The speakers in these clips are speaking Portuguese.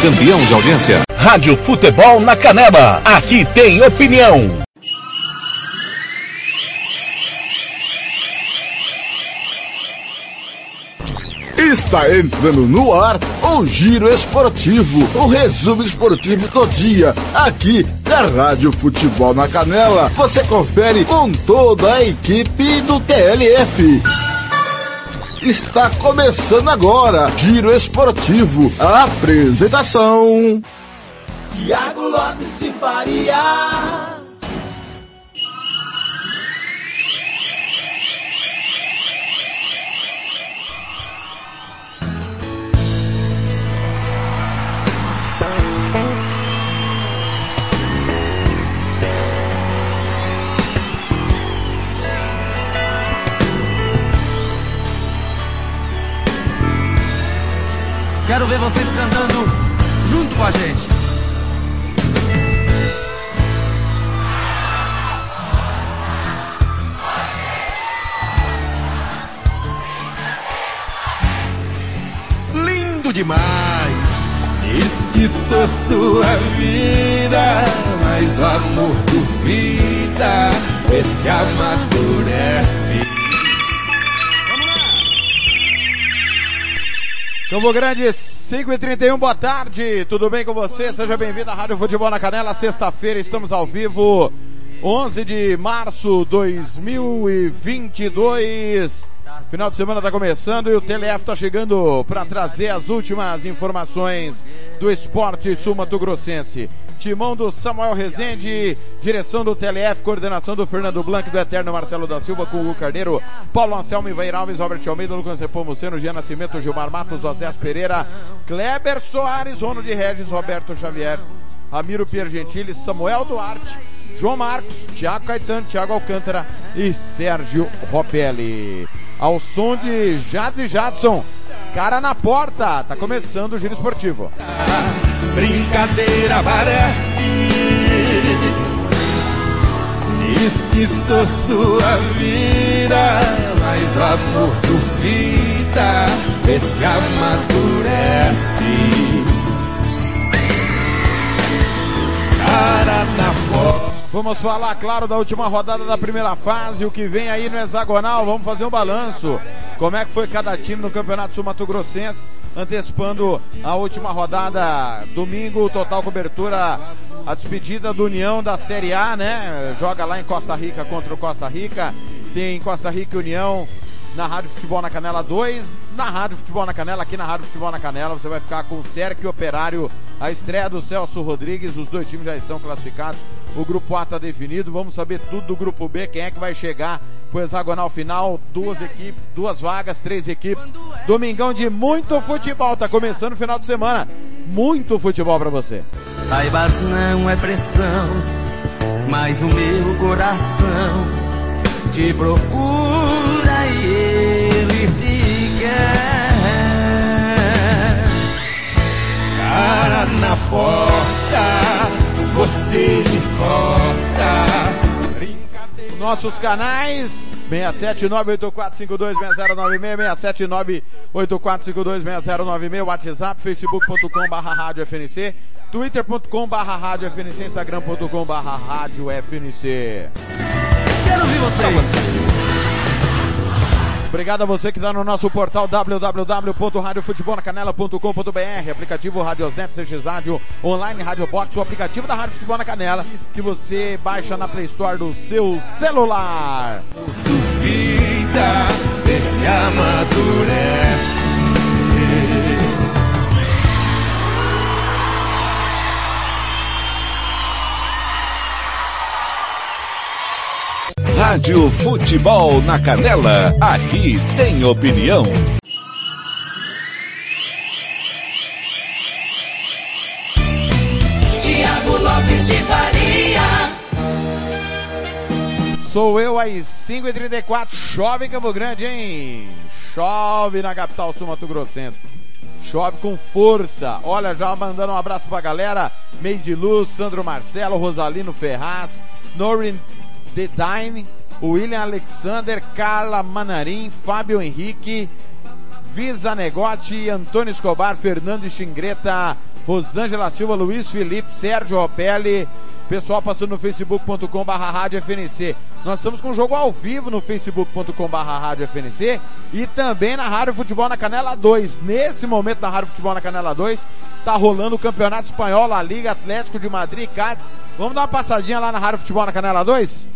Campeão de audiência. Rádio Futebol na Canela. Aqui tem opinião. Está entrando no ar o Giro Esportivo, o resumo esportivo do dia, aqui da Rádio Futebol na Canela. Você confere com toda a equipe do TLF. Está começando agora, Giro Esportivo, apresentação. Tiago Lopes de Faria. Quero ver vocês cantando junto com a gente. Lindo demais. Sou sua vida, mas o amor duvida, esse amadurece. Campo Grande, 5 e 31 boa tarde, tudo bem com você? Seja bem-vindo à Rádio Futebol na Canela, sexta-feira estamos ao vivo, 11 de março 2022. Final de semana está começando e o TLF está chegando para trazer as últimas informações do esporte sul-mato-grossense. Timão do Samuel Rezende, direção do TLF, coordenação do Fernando Blanc, do Eterno Marcelo da Silva, com o Carneiro, Paulo Anselmo, Ivair Alves, Robert Almeida, Lucas Repomuceno, Jean Nascimento, Gilmar Matos, Osés Pereira, Kleber Soares, Rono de Regis, Roberto Xavier, Ramiro Piergentili, Samuel Duarte, João Marcos, Thiago Caetano, Thiago Alcântara e Sérgio Ropelli. Ao som de Jades Jadson, cara na porta, tá começando o giro esportivo. Brincadeira parece. Diz que sou sua vida, mas o amor duvida, vê se amadurece. Cara na porta. Vamos falar, claro, da última rodada da primeira fase, o que vem aí no hexagonal, vamos fazer um balanço. Como é que foi cada time no Campeonato Sul Mato Grossense, antecipando a última rodada, domingo, total cobertura, a despedida do União da Série A, né? Joga lá em Costa Rica contra o Costa Rica, tem Costa Rica União na Rádio Futebol na Canela 2, na Rádio Futebol na Canela, aqui na Rádio Futebol na Canela, você vai ficar com o Cerque Operário, a estreia do Celso Rodrigues, os dois times já estão classificados, o grupo A está definido, vamos saber tudo do grupo B, quem é que vai chegar pro hexagonal final, duas equipes, duas vagas, três equipes, domingão de muito futebol, tá começando o final de semana, muito futebol para você. Saibas não é pressão, mas o meu coração te procura na porta, você me corta. Brincadeira. Nossos canais 67984526096, 67984526096, WhatsApp, facebook.com barra rádio FNC, twitter.com barra rádio FNC, instagram.com barra rádio FNC. Quero ouvir vocês. Obrigado a você que está no nosso portal www.radiofutebolnacanela.com.br, aplicativo Radiosnet, CX Rádio, online Rádio Box, o aplicativo da Rádio Futebol na Canela, que você baixa na Play Store do seu celular. Duvida, Rádio Futebol na Canela, aqui tem opinião. Tiago Lopes de Faria. Sou eu às 5h34, chove em Campo Grande, hein? Chove na capital sul-mato grossense. Chove com força. Olha, já mandando um abraço pra galera. Meio de Luz, Sandro Marcelo, Rosalino Ferraz, Norin Dedine, William Alexander, Carla Manarim, Fábio Henrique, Visa Negote, Antônio Escobar, Fernando Xingreta, Rosângela Silva, Luiz Felipe, Sérgio Opelli, pessoal passando no facebook.com barra rádio FNC. Nós estamos com um jogo ao vivo no facebook.com barra rádio FNC e também na Rádio Futebol na Canela 2. Nesse momento na Rádio Futebol na Canela 2, tá rolando o Campeonato Espanhol, a Liga Atlético de Madrid, Cádiz. Vamos dar uma passadinha lá na Rádio Futebol na Canela 2?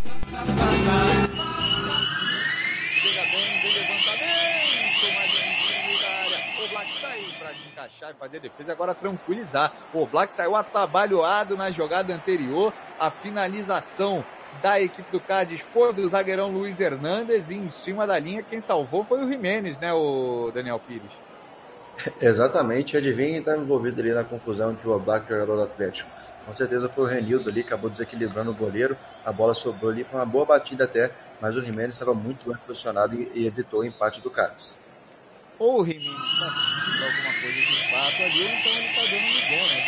Encaixar e fazer defesa, agora tranquilizar. O Black saiu atabalhoado na jogada anterior, a finalização da equipe do Cádiz foi do zagueirão Luiz Hernandes e em cima da linha quem salvou foi o Jimenez, né, o Daniel Pires? Exatamente, adivinha quem estava envolvido ali na confusão entre o Black e o jogador do Atlético. Com certeza foi o Renildo ali, acabou desequilibrando o goleiro, a bola sobrou ali, foi uma boa batida até, mas o Jimenez estava muito bem posicionado e, e evitou o empate do Cádiz ou o sentindo alguma coisa de fato ali, então ele está dando migué, né?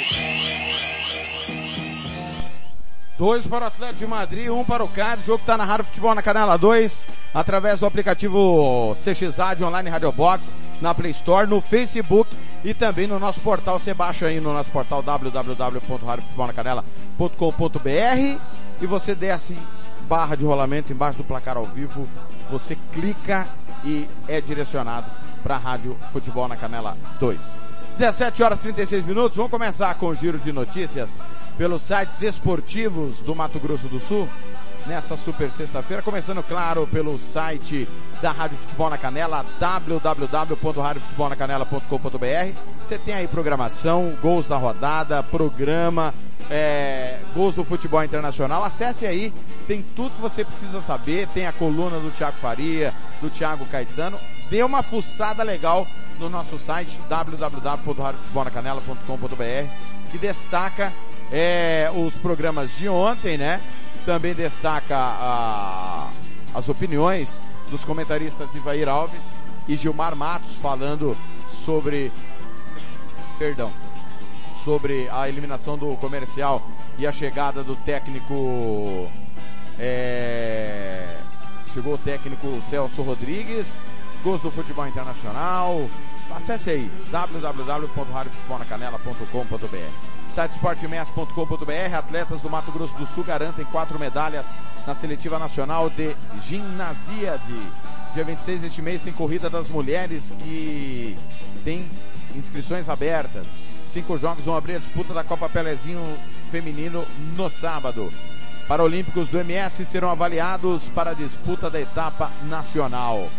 Dois para o Atlético de Madrid, um para o Cádiz. Jogo está na Rádio Futebol na Canela 2, através do aplicativo CXAD Online Radio Box, na Play Store, no Facebook e também no nosso portal. Você baixa aí no nosso portal www.radiofutebolnacanela.com.br e você desce barra de rolamento embaixo do placar ao vivo. Você clica e é direcionado para a Rádio Futebol na Canela 2. 17 horas e 36 minutos, vamos começar com o giro de notícias pelos sites esportivos do Mato Grosso do Sul nessa super sexta-feira, começando claro pelo site da Rádio Futebol na Canela, www.radiofutebolnacanela.com.br. Você tem aí programação, gols da rodada, programa, é, gols do futebol internacional. Acesse aí, tem tudo que você precisa saber. Tem a coluna do Thiago Faria, do Thiago Caetano. Dê uma fuçada legal no nosso site www.radiofutebolnacanela.com.br que destaca é, os programas de ontem, né? Também destaca a, as opiniões dos comentaristas Ivair Alves e Gilmar Matos falando sobre perdão, sobre a eliminação do comercial e a chegada do técnico. É, chegou o técnico Celso Rodrigues, gols do futebol internacional. Acesse aí www.radiofutebolnacanela.com.br Site esportemess.com.br Atletas do Mato Grosso do Sul garantem quatro medalhas na seletiva nacional de Ginasiade. Dia 26 deste mês tem corrida das mulheres que tem inscrições abertas. Cinco jogos vão abrir a disputa da Copa Pelezinho Feminino no sábado. Paralímpicos do MS serão avaliados para a disputa da etapa nacional.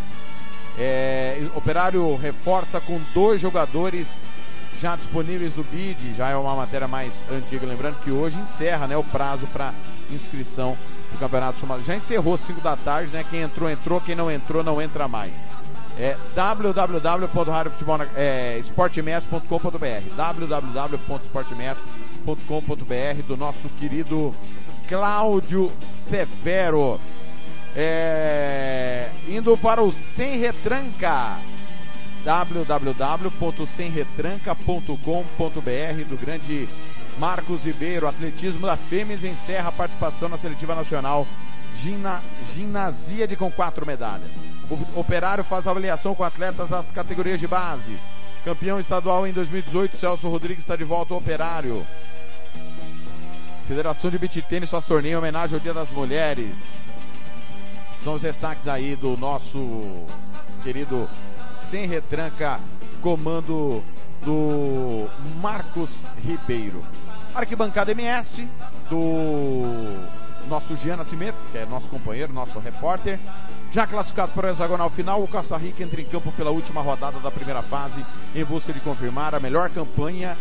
É, operário reforça com dois jogadores já disponíveis do BID, já é uma matéria mais antiga, lembrando que hoje encerra né, o prazo para inscrição do Campeonato Sul. Já encerrou 5 da tarde, né? Quem entrou, entrou, quem não entrou, não entra mais é www.radiofutebolsportms.com.br www.sportms.com.br do nosso querido Cláudio Severo. É, indo para o Sem Retranca www.semretranca.com.br do grande Marcos Ribeiro, atletismo da Fêmeas encerra a participação na seletiva nacional Gina, Ginasíade com quatro medalhas. O Operário faz avaliação com atletas das categorias de base. Campeão estadual em 2018, Celso Rodrigues está de volta ao Operário. Federação de Beach Tênis faz torneio em homenagem ao Dia das Mulheres. São os destaques aí do nosso querido Sem Retranca, comando do Marcos Ribeiro. Arquibancada MS do nosso Jean Nascimento, que é nosso companheiro, nosso repórter. Já classificado para o hexagonal final, o Costa Rica entra em campo pela última rodada da primeira fase em busca de confirmar a melhor campanha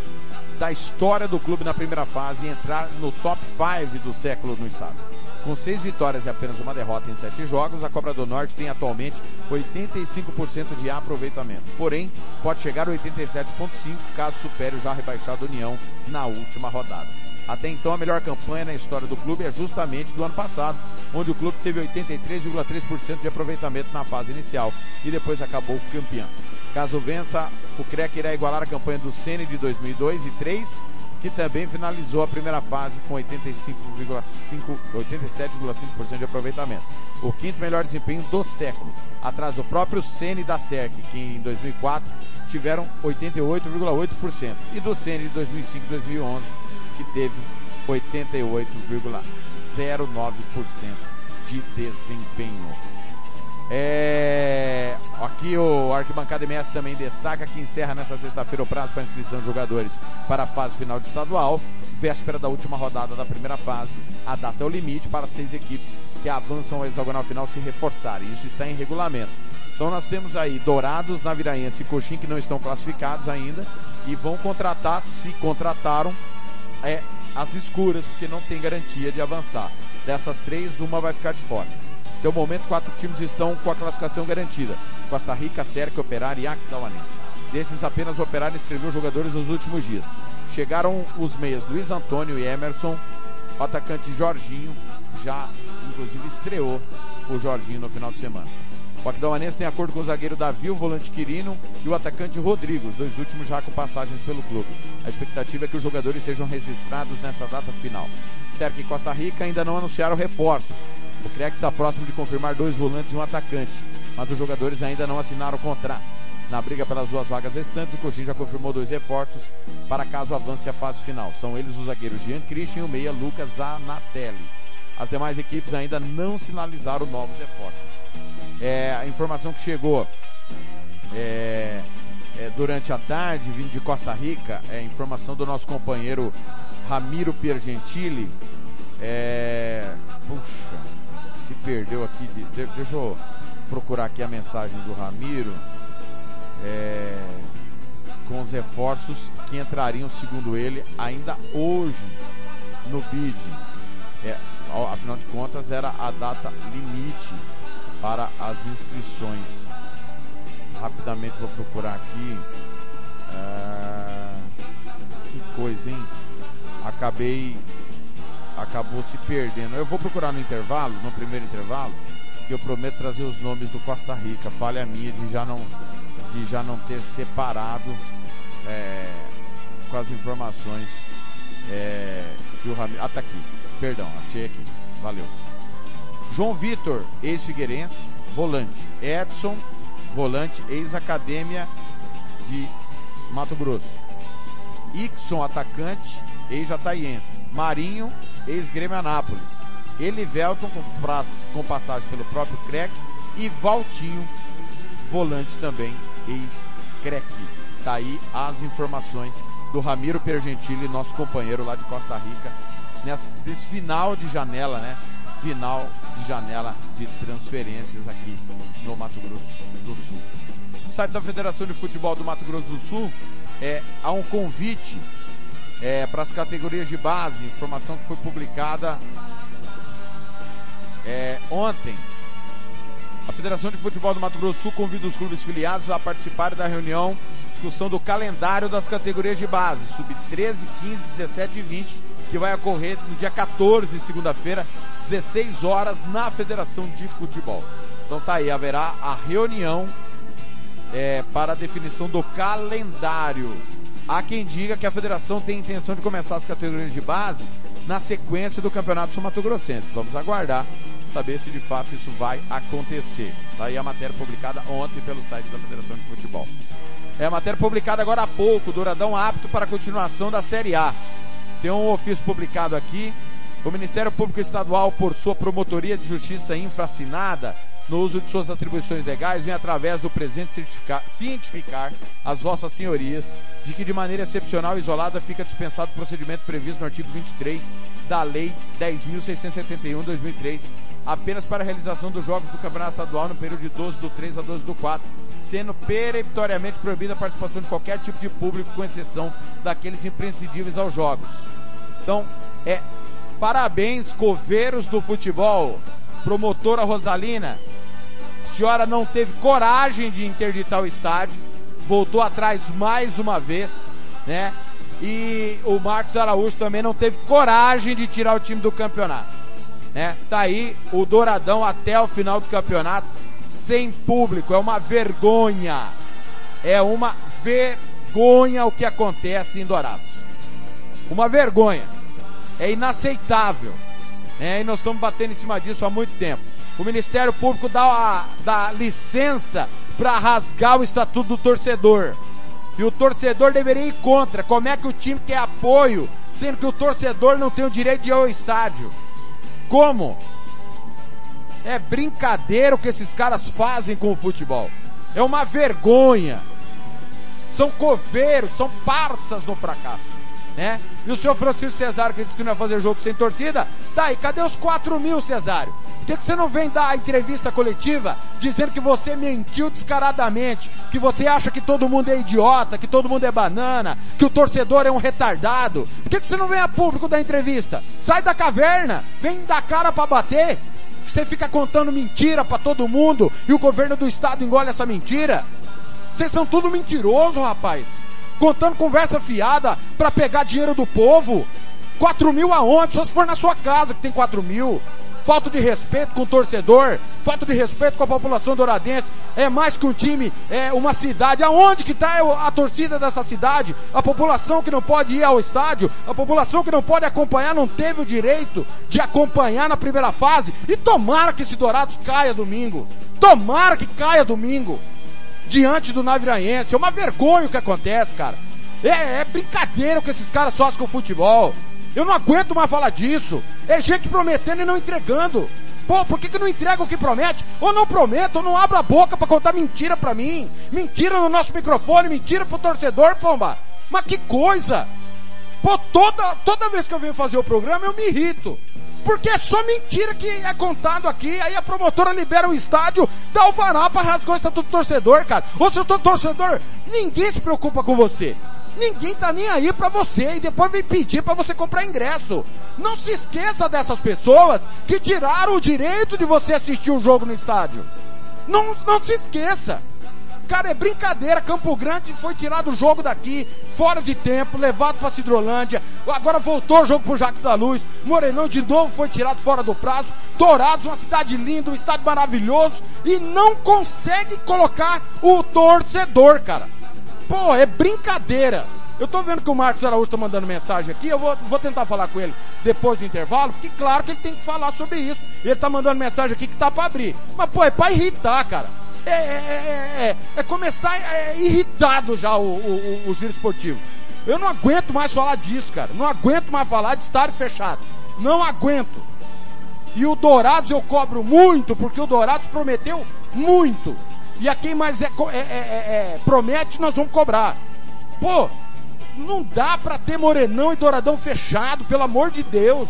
da história do clube na primeira fase e entrar no top 5 do século no estado. Com seis vitórias e apenas uma derrota em sete jogos, a Cobra do Norte tem atualmente 85% de aproveitamento. Porém, pode chegar a 87,5% caso supere o já rebaixado União na última rodada. Até então, a melhor campanha na história do clube é justamente do ano passado, onde o clube teve 83,3% de aproveitamento na fase inicial e depois acabou campeão. Caso vença, o CREC irá igualar a campanha do Sene de 2002 e 2003, que também finalizou a primeira fase com 85,5 87,5% de aproveitamento. O quinto melhor desempenho do século, atrás do próprio Ceni da SERC, que em 2004 tiveram 88,8%, e do Ceni de 2005 e 2011, que teve 88,09% de desempenho. É... Aqui o Arquibancada MS também destaca que encerra nessa sexta-feira o prazo para inscrição de jogadores para a fase final de estadual, véspera da última rodada da primeira fase. A data é o limite para seis equipes que avançam ao hexagonal final se reforçarem. Isso está em regulamento. Então nós temos aí Dourados, Naviraense e Coxim que não estão classificados ainda e vão contratar, se contrataram, é, as escuras, porque não tem garantia de avançar. Dessas três, uma vai ficar de fora. Até o momento, quatro times estão com a classificação garantida. Costa Rica, Cerca, Operário e Actauanense. Desses, apenas o Operário inscreveu jogadores nos últimos dias. Chegaram os meias Luiz Antônio e Emerson, o atacante Jorginho, já inclusive estreou o Jorginho no final de semana. O Aquidauanense tem acordo com o zagueiro Davi, o volante Quirino e o atacante Rodrigo, os dois últimos já com passagens pelo clube. A expectativa é que os jogadores sejam registrados nessa data final. Cerca e Costa Rica ainda não anunciaram reforços. O CREC está próximo de confirmar dois volantes e um atacante, mas os jogadores ainda não assinaram o contrato. Na briga pelas duas vagas restantes, o Coxim já confirmou dois reforços para caso avance a fase final. São eles os zagueiros Jean Christian e o meia Lucas Anatelli. As demais equipes ainda não sinalizaram novos reforços. É, a informação que chegou é, é, durante a tarde, vindo de Costa Rica, é informação do nosso companheiro Ramiro Piergentili. É, puxa, se perdeu aqui. De, de, deixa eu procurar aqui a mensagem do Ramiro. É, com os reforços que entrariam, segundo ele, ainda hoje no BID. É, afinal de contas, era a data limite para as inscrições. Rapidamente vou procurar aqui. Ah, que coisa, hein? Acabei. Acabou se perdendo. Eu vou procurar no intervalo, no primeiro intervalo, que eu prometo trazer os nomes do Costa Rica. Falha minha de já não, de já não ter separado é, com as informações é, que o Ramiro. Ah, tá aqui. Perdão, achei aqui. Valeu. João Vitor, ex-figueirense, volante. Edson, volante, ex-acadêmia de Mato Grosso. Ixon, atacante, ex-jataiense. Marinho, ex-grêmio Anápolis. Elivelton, com, com passagem pelo próprio CREC. E Valtinho, volante também, ex-CREC. Tá aí as informações do Ramiro Pergentili, nosso companheiro lá de Costa Rica, nesse final de janela, né? final de janela de transferências aqui no Mato Grosso do Sul. No site da Federação de Futebol do Mato Grosso do Sul é, há um convite é, para as categorias de base, informação que foi publicada é, ontem. A Federação de Futebol do Mato Grosso Sul convida os clubes filiados a participar da reunião, discussão do calendário das categorias de base, sub 13, 15, 17 e 20, que vai ocorrer no dia 14, segunda-feira, 16 horas, na Federação de Futebol. Então tá aí, haverá a reunião é, para a definição do calendário. Há quem diga que a federação tem intenção de começar as categorias de base na sequência do Campeonato Sul Mato Grossense. Vamos aguardar, saber se de fato isso vai acontecer. Tá aí a matéria publicada ontem pelo site da Federação de Futebol. É a matéria publicada agora há pouco, Douradão apto para a continuação da Série A. Tem um ofício publicado aqui. O Ministério Público Estadual, por sua promotoria de justiça infracinada, no uso de suas atribuições legais, vem através do presente cientificar, cientificar as vossas senhorias de que de maneira excepcional e isolada fica dispensado o procedimento previsto no artigo 23 da Lei 10.671-2003, apenas para a realização dos jogos do Campeonato Estadual no período de 12 do 3 a 12 do 4, sendo peremptoriamente proibida a participação de qualquer tipo de público, com exceção daqueles imprescindíveis aos jogos. Então, é parabéns, coveiros do futebol, promotora Rosalina. A senhora não teve coragem de interditar o estádio, voltou atrás mais uma vez, né? E o Marcos Araújo também não teve coragem de tirar o time do campeonato. Né? Tá aí o Douradão até o final do campeonato sem público. É uma vergonha. É uma vergonha o que acontece em Dourados. Uma vergonha. É inaceitável. É, e nós estamos batendo em cima disso há muito tempo. O Ministério Público dá, a, dá licença para rasgar o estatuto do torcedor. E o torcedor deveria ir contra. Como é que o time quer apoio, sendo que o torcedor não tem o direito de ir ao estádio? Como? É brincadeira o que esses caras fazem com o futebol. É uma vergonha. São coveiros, são parças no fracasso. Né? E o senhor Francisco Cesário que disse que não ia fazer jogo sem torcida, tá aí, cadê os 4 mil, Cesário? Por que, você não vem dar a entrevista coletiva dizendo que você mentiu descaradamente, que você acha que todo mundo é idiota, que todo mundo é banana, que o torcedor é um retardado? Por que, você não vem a público da entrevista? Sai da caverna, vem dar cara para bater. Você fica contando mentira para todo mundo e o governo do estado engole essa mentira. Vocês são tudo mentiroso, rapaz. Contando conversa fiada para pegar dinheiro do povo. 4 mil aonde? Só se for na sua casa que tem 4 mil falta de respeito com o torcedor, falta de respeito com a população douradense. É mais que um time, é uma cidade. Aonde que está a torcida dessa cidade? A população que não pode ir ao estádio, a população que não pode acompanhar, não teve o direito de acompanhar na primeira fase. E tomara que esse Dourados caia domingo. Tomara que caia domingo. Diante do Naviraense. É uma vergonha o que acontece, cara. É, é brincadeira o que esses caras fazem com o futebol. Eu não aguento mais falar disso. É gente prometendo e não entregando. Pô, por que, que não entrega o que promete? Ou não promete, ou não abre a boca para contar mentira pra mim. Mentira no nosso microfone, mentira pro torcedor, pomba. Mas que coisa! Pô, toda, toda vez que eu venho fazer o programa eu me irrito. Porque é só mentira que é contado aqui. Aí a promotora libera o estádio, dá o varal pra rasgar o estatuto do torcedor, cara. Ou se eu tô torcedor, ninguém se preocupa com você. Ninguém tá nem aí para você e depois vem pedir para você comprar ingresso. Não se esqueça dessas pessoas que tiraram o direito de você assistir o jogo no estádio. Não, não se esqueça. Cara, é brincadeira. Campo Grande foi tirado o jogo daqui, fora de tempo, levado para Cidrolândia. Agora voltou o jogo pro Jacques da Luz. Morenão de novo foi tirado fora do prazo. Dourados, uma cidade linda, um estádio maravilhoso. E não consegue colocar o torcedor, cara. Pô, é brincadeira. Eu tô vendo que o Marcos Araújo tá mandando mensagem aqui, eu vou, vou tentar falar com ele depois do intervalo, porque claro que ele tem que falar sobre isso. Ele tá mandando mensagem aqui que tá pra abrir. Mas, pô, é pra irritar, cara. É, é, é, é, é começar é, irritado já o, o, o, o giro esportivo. Eu não aguento mais falar disso, cara. Não aguento mais falar de estar fechado. Não aguento. E o Dourados eu cobro muito, porque o Dourados prometeu muito. E a quem mais é, é, é, é, promete, nós vamos cobrar. Pô, não dá pra ter Morenão e Douradão fechado, pelo amor de Deus.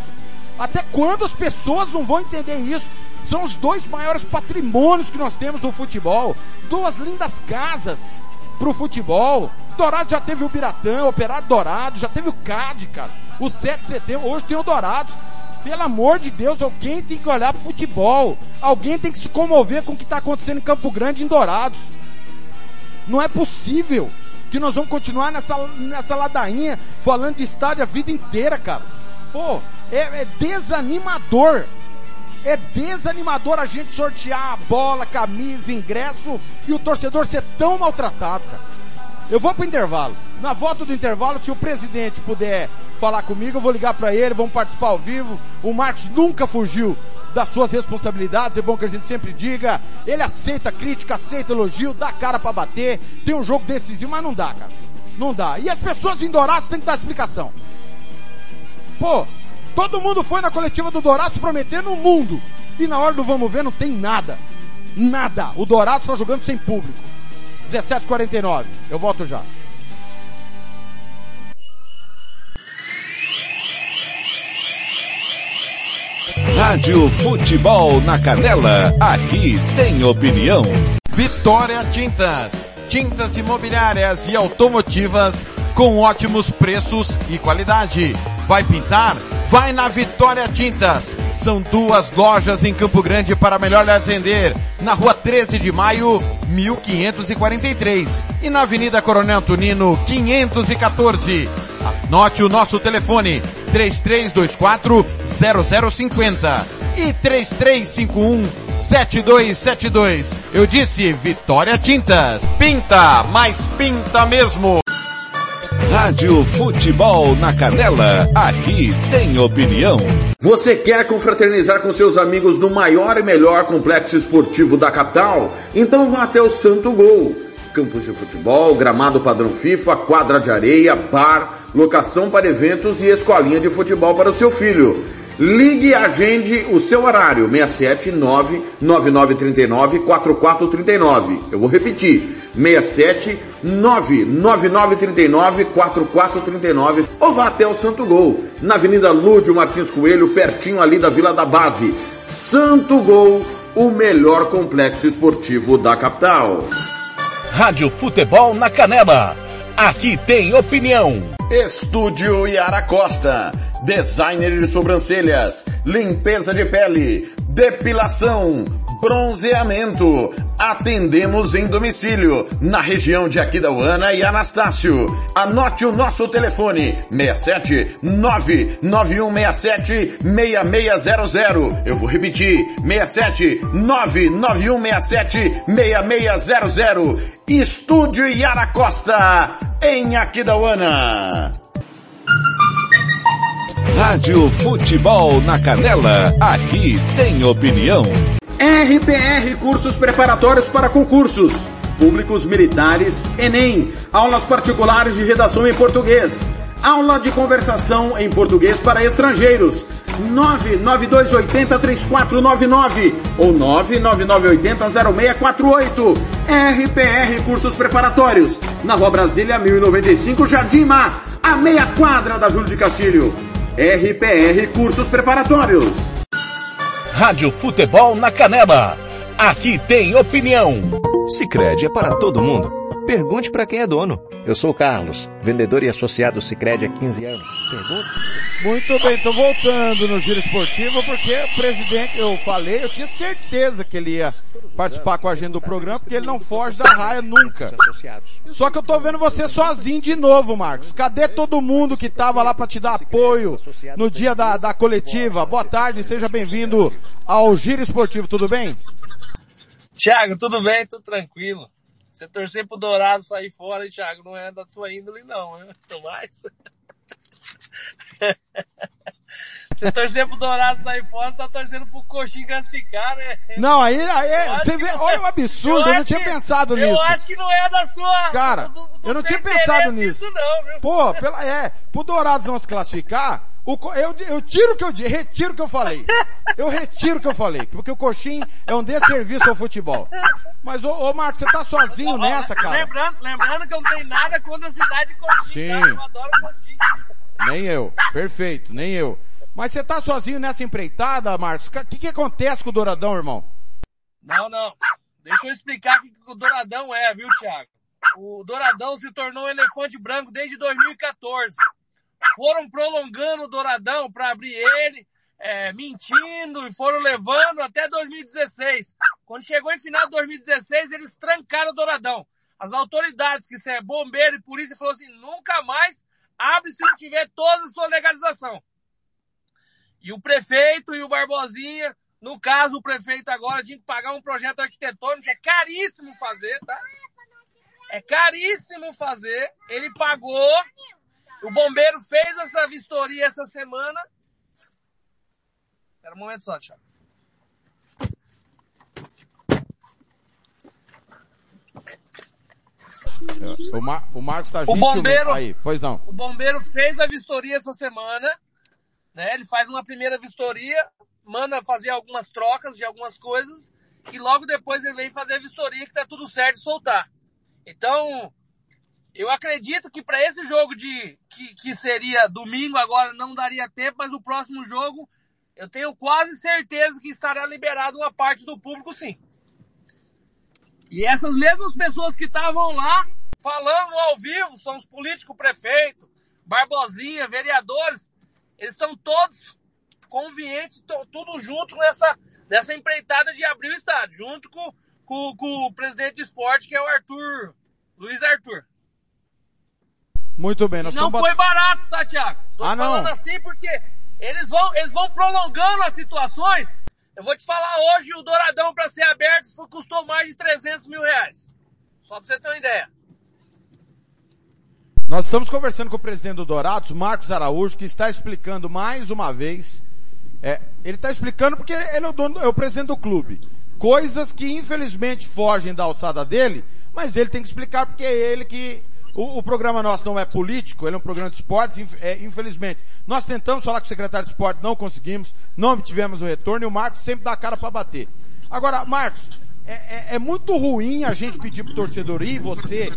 Até quando as pessoas não vão entender isso? São os dois maiores patrimônios que nós temos no futebol. Duas lindas casas pro futebol. Dourado já teve o Biratã, o Operário Dourado, já teve o CAD, cara. O 7 de setembro, hoje tem o Dourados. Pelo amor de Deus, alguém tem que olhar pro futebol. Alguém tem que se comover com o que está acontecendo em Campo Grande em Dourados. Não é possível que nós vamos continuar nessa, nessa ladainha falando de estádio a vida inteira, cara. Pô, é, é desanimador. É desanimador a gente sortear a bola, camisa, ingresso e o torcedor ser tão maltratado, cara. Eu vou pro intervalo. Na volta do intervalo, se o presidente puder falar comigo, eu vou ligar para ele, vamos participar ao vivo. O Marcos nunca fugiu das suas responsabilidades, é bom que a gente sempre diga. Ele aceita crítica, aceita elogio, dá cara para bater. Tem um jogo decisivo, mas não dá, cara. Não dá. E as pessoas em Dourados têm que dar explicação. Pô, todo mundo foi na coletiva do Dourados prometendo o mundo. E na hora do vamos ver não tem nada. Nada. O Dourados está jogando sem público. 17:49. Eu volto já. Rádio Futebol na Canela, aqui tem opinião. Vitória Tintas, tintas imobiliárias e automotivas com ótimos preços e qualidade. Vai pintar? Vai na Vitória Tintas. São duas lojas em Campo Grande para melhor lhe atender. Na rua 13 de maio, 1543. E na Avenida Coronel Tunino, 514. Anote o nosso telefone, 3324 0050 e 3351 7272. Eu disse Vitória Tintas. Pinta, mas pinta mesmo. Rádio Futebol na Canela, aqui tem opinião. Você quer confraternizar com seus amigos no maior e melhor complexo esportivo da capital? Então vá até o Santo Gol. Campos de futebol, gramado padrão FIFA, quadra de areia, bar, locação para eventos e escolinha de futebol para o seu filho. Ligue e agende o seu horário, 679 9939 4439. Eu vou repetir, 67 99939 4439 ou vá até o Santo Gol, na Avenida Lúdio Martins Coelho, pertinho ali da Vila da Base. Santo Gol, o melhor complexo esportivo da capital. Rádio Futebol na Canela, aqui tem opinião. Estúdio Yara Costa, designer de sobrancelhas, limpeza de pele, depilação, bronzeamento. Atendemos em domicílio, na região de Aquidauana e Anastácio. Anote o nosso telefone, 67 99167 6600. Eu vou repetir, 67 99167 6600. Estúdio Yara Costa, em Aquidauana. Rádio Futebol na Canela, aqui tem opinião. RPR Cursos Preparatórios para Concursos. Públicos Militares, Enem. Aulas particulares de redação em português. Aula de conversação em português para estrangeiros. 992803499 ou 999800648. RPR Cursos Preparatórios. Na Rua Brasília 1095, Jardim Mar. A meia quadra da Júlio de Castilho. RPR Cursos Preparatórios. Rádio Futebol na Canela, aqui tem opinião. Sicredi é para todo mundo. Pergunte para quem é dono. Eu sou o Carlos, vendedor e associado Sicredi há 15 anos. Pergunte. Muito bem, tô voltando no giro esportivo porque o presidente, eu falei, eu tinha certeza que ele ia participar com a agenda do programa porque ele não foge da raia nunca. Só que eu tô vendo você sozinho de novo, Marcos. Cadê todo mundo que tava lá para te dar apoio no dia da, da coletiva? Boa tarde, seja bem-vindo ao Giro Esportivo, tudo bem? Thiago, tudo bem? Tudo tranquilo. Você torcer pro Dourado sair fora, Thiago, não é da sua índole não, né? Você torcer pro Dourado sair fora, você tá torcendo pro Coxinha classificar, né? Não, aí, aí você vê, olha o absurdo, eu, eu não tinha que, pensado eu nisso. Eu acho que não é da sua... Cara, do, do eu não tinha pensado nisso. Não, viu? Pô, pela, é, pro Dourados não se classificar, o, eu, eu tiro o que eu retiro o que eu falei. Eu retiro o que eu falei, porque o Coxim é um desserviço ao futebol. Mas, ô, ô Marcos, você tá sozinho nessa, cara? Lembrando, lembrando que eu não tenho nada contra a cidade de Coxim, Sim. Tá? Eu adoro Coxim. Nem eu. Perfeito, nem eu. Mas você tá sozinho nessa empreitada, Marcos? O que, que acontece com o Douradão, irmão? Não, não. Deixa eu explicar o que o Douradão é, viu, Thiago? O Douradão se tornou um elefante branco desde 2014. Foram prolongando o Douradão para abrir ele, é, mentindo e foram levando até 2016. Quando chegou em final de 2016, eles trancaram o Douradão. As autoridades, que é bombeiro e polícia, falou assim, nunca mais abre se não tiver toda a sua legalização. E o prefeito e o Barbosinha, no caso o prefeito agora tinha que pagar um projeto arquitetônico, que é caríssimo fazer, tá? É caríssimo fazer. Ele pagou. O bombeiro fez essa vistoria essa semana. Espera um momento só, Thiago. O, Mar, o Marcos tá o bombeiro, aí, pois não. O bombeiro fez a vistoria essa semana, né? Ele faz uma primeira vistoria, manda fazer algumas trocas de algumas coisas e logo depois ele vem fazer a vistoria que tá tudo certo e soltar. Então, eu acredito que para esse jogo de que, que seria domingo agora não daria tempo, mas o próximo jogo eu tenho quase certeza que estará liberado uma parte do público sim. E essas mesmas pessoas que estavam lá falando ao vivo, são os políticos, prefeito, Barbosinha, vereadores, eles estão todos convenientes, tudo junto nessa, nessa empreitada de abrir o estádio, junto com, com, com o presidente de esporte, que é o Arthur, Luiz Arthur. Muito bem, nós Não foi barato, tá, Thiago? Tô ah, falando não. assim porque eles vão, eles vão prolongando as situações eu vou te falar hoje, o Douradão para ser aberto custou mais de 300 mil reais. Só para você ter uma ideia. Nós estamos conversando com o presidente do Dourados, Marcos Araújo, que está explicando mais uma vez, é, ele está explicando porque ele é o, dono, é o presidente do clube. Coisas que infelizmente fogem da alçada dele, mas ele tem que explicar porque é ele que o, o, programa nosso não é político, ele é um programa de esportes, inf, é, infelizmente. Nós tentamos falar com o secretário de esporte, não conseguimos, não obtivemos o retorno e o Marcos sempre dá a cara para bater. Agora, Marcos, é, é, é, muito ruim a gente pedir pro torcedor ir, você,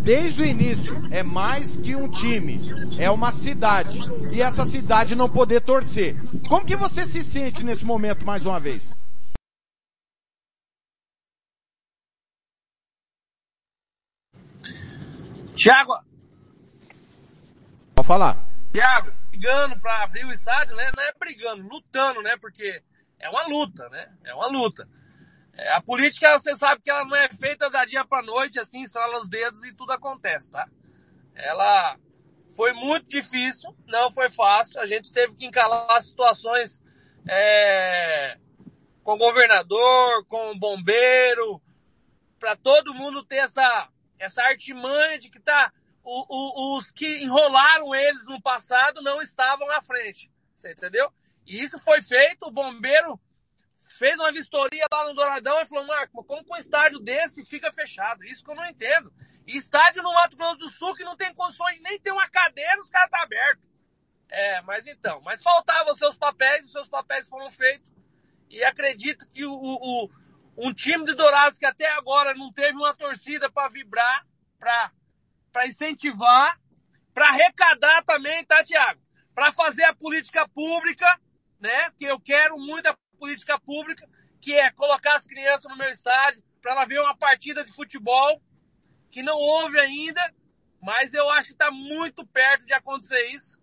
desde o início, é mais que um time, é uma cidade. E essa cidade não poder torcer. Como que você se sente nesse momento mais uma vez? Tiago. Pode falar. Tiago, brigando para abrir o estádio, né? Não é brigando, lutando, né? Porque é uma luta, né? É uma luta. A política, você sabe que ela não é feita da dia para noite, assim, estrala os dedos e tudo acontece, tá? Ela foi muito difícil, não foi fácil. A gente teve que encalar situações é, com governador, com bombeiro, para todo mundo ter essa, essa artimanha de que tá, o, o, os que enrolaram eles no passado não estavam à frente. Você entendeu? E isso foi feito, o bombeiro fez uma vistoria lá no Douradão e falou, Marco, como com um estádio desse fica fechado? Isso que eu não entendo. Estádio no Mato Grosso do Sul que não tem condições de nem ter uma cadeira, os caras tá aberto. É, mas então, mas faltavam seus papéis, os seus papéis foram feitos. E acredito que o, o, um time de Dourados que até agora não teve uma torcida para vibrar, para incentivar, para arrecadar também, tá, Tiago? Para fazer a política pública, né? Que eu quero muito a política pública, que é colocar as crianças no meu estádio para ela ver uma partida de futebol que não houve ainda, mas eu acho que está muito perto de acontecer isso.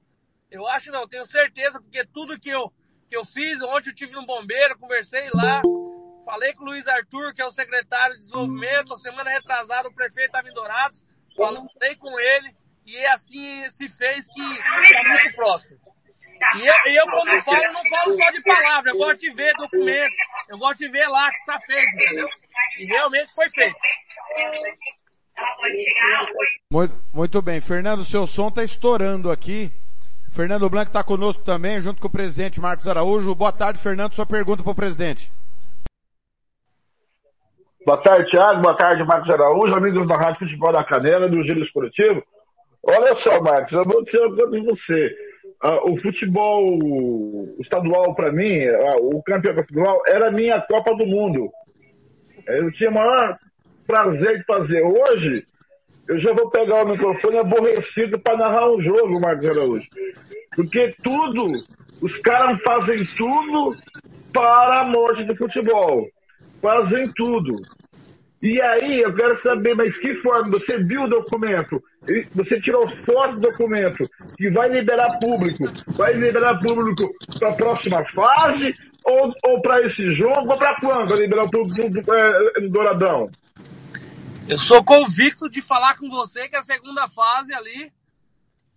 Eu acho não, tenho certeza, porque tudo que eu, que eu fiz, ontem eu tive no bombeiro, conversei lá, falei com o Luiz Arthur, que é o secretário de desenvolvimento, a semana retrasada o prefeito estava em Dourados, falei com ele, e assim se fez que está muito próximo. E eu, eu, quando falo, não falo só de palavra, eu gosto de ver documento, eu gosto de ver lá que está feito, entendeu? E realmente foi feito. Muito, muito bem, Fernando, seu som está estourando aqui. Fernando Blanco está conosco também, junto com o presidente Marcos Araújo. Boa tarde, Fernando, sua pergunta para o presidente. Boa tarde, Thiago. Boa tarde, Marcos Araújo, amigos da Rádio Futebol da Canela, do Giro Esportivo. Olha só, Marcos, eu vou dizer uma coisa de você o futebol estadual, para mim, uh, o campeonato estadual, era a minha Copa do Mundo. Eu tinha o maior prazer de fazer. Hoje, eu já vou pegar o microfone aborrecido para narrar um jogo, Marcos Araújo. Porque tudo, os caras fazem tudo para a morte do futebol. Fazem tudo. E aí, eu quero saber, mas que forma? Você viu o documento? Você tirou foto do documento que vai liberar público? Vai liberar público para a próxima fase? Ou, ou para esse jogo? Ou para quando vai liberar público é, do Douradão? Eu sou convicto de falar com você que a segunda fase ali,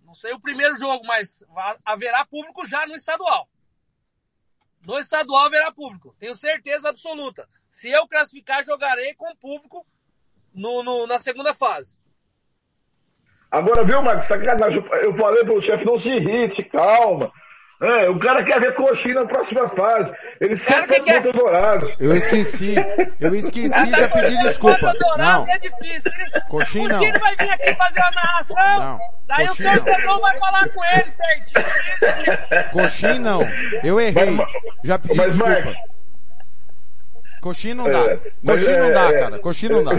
não sei o primeiro jogo, mas haverá público já no estadual. No estadual haverá público. Tenho certeza absoluta. Se eu classificar, jogarei com público no, no, na segunda fase. Agora, viu, Marcos? Tá eu falei pro chefe, não se irrite, calma. É, o cara quer ver coxinha na próxima fase. Ele sempre que quer... dourado. Eu esqueci. Eu esqueci de pedir desculpa. Não. É difícil. Coxinha não. O vai vir aqui fazer a narração. Não. Daí Coxinha o torcedor não. vai falar com ele pertinho. Coxinha não. Eu errei. Mas, Já pedi mas, desculpa. Marcos, Coxinha não dá. É, Coxinha é, não dá, é, cara. Coxinha não dá.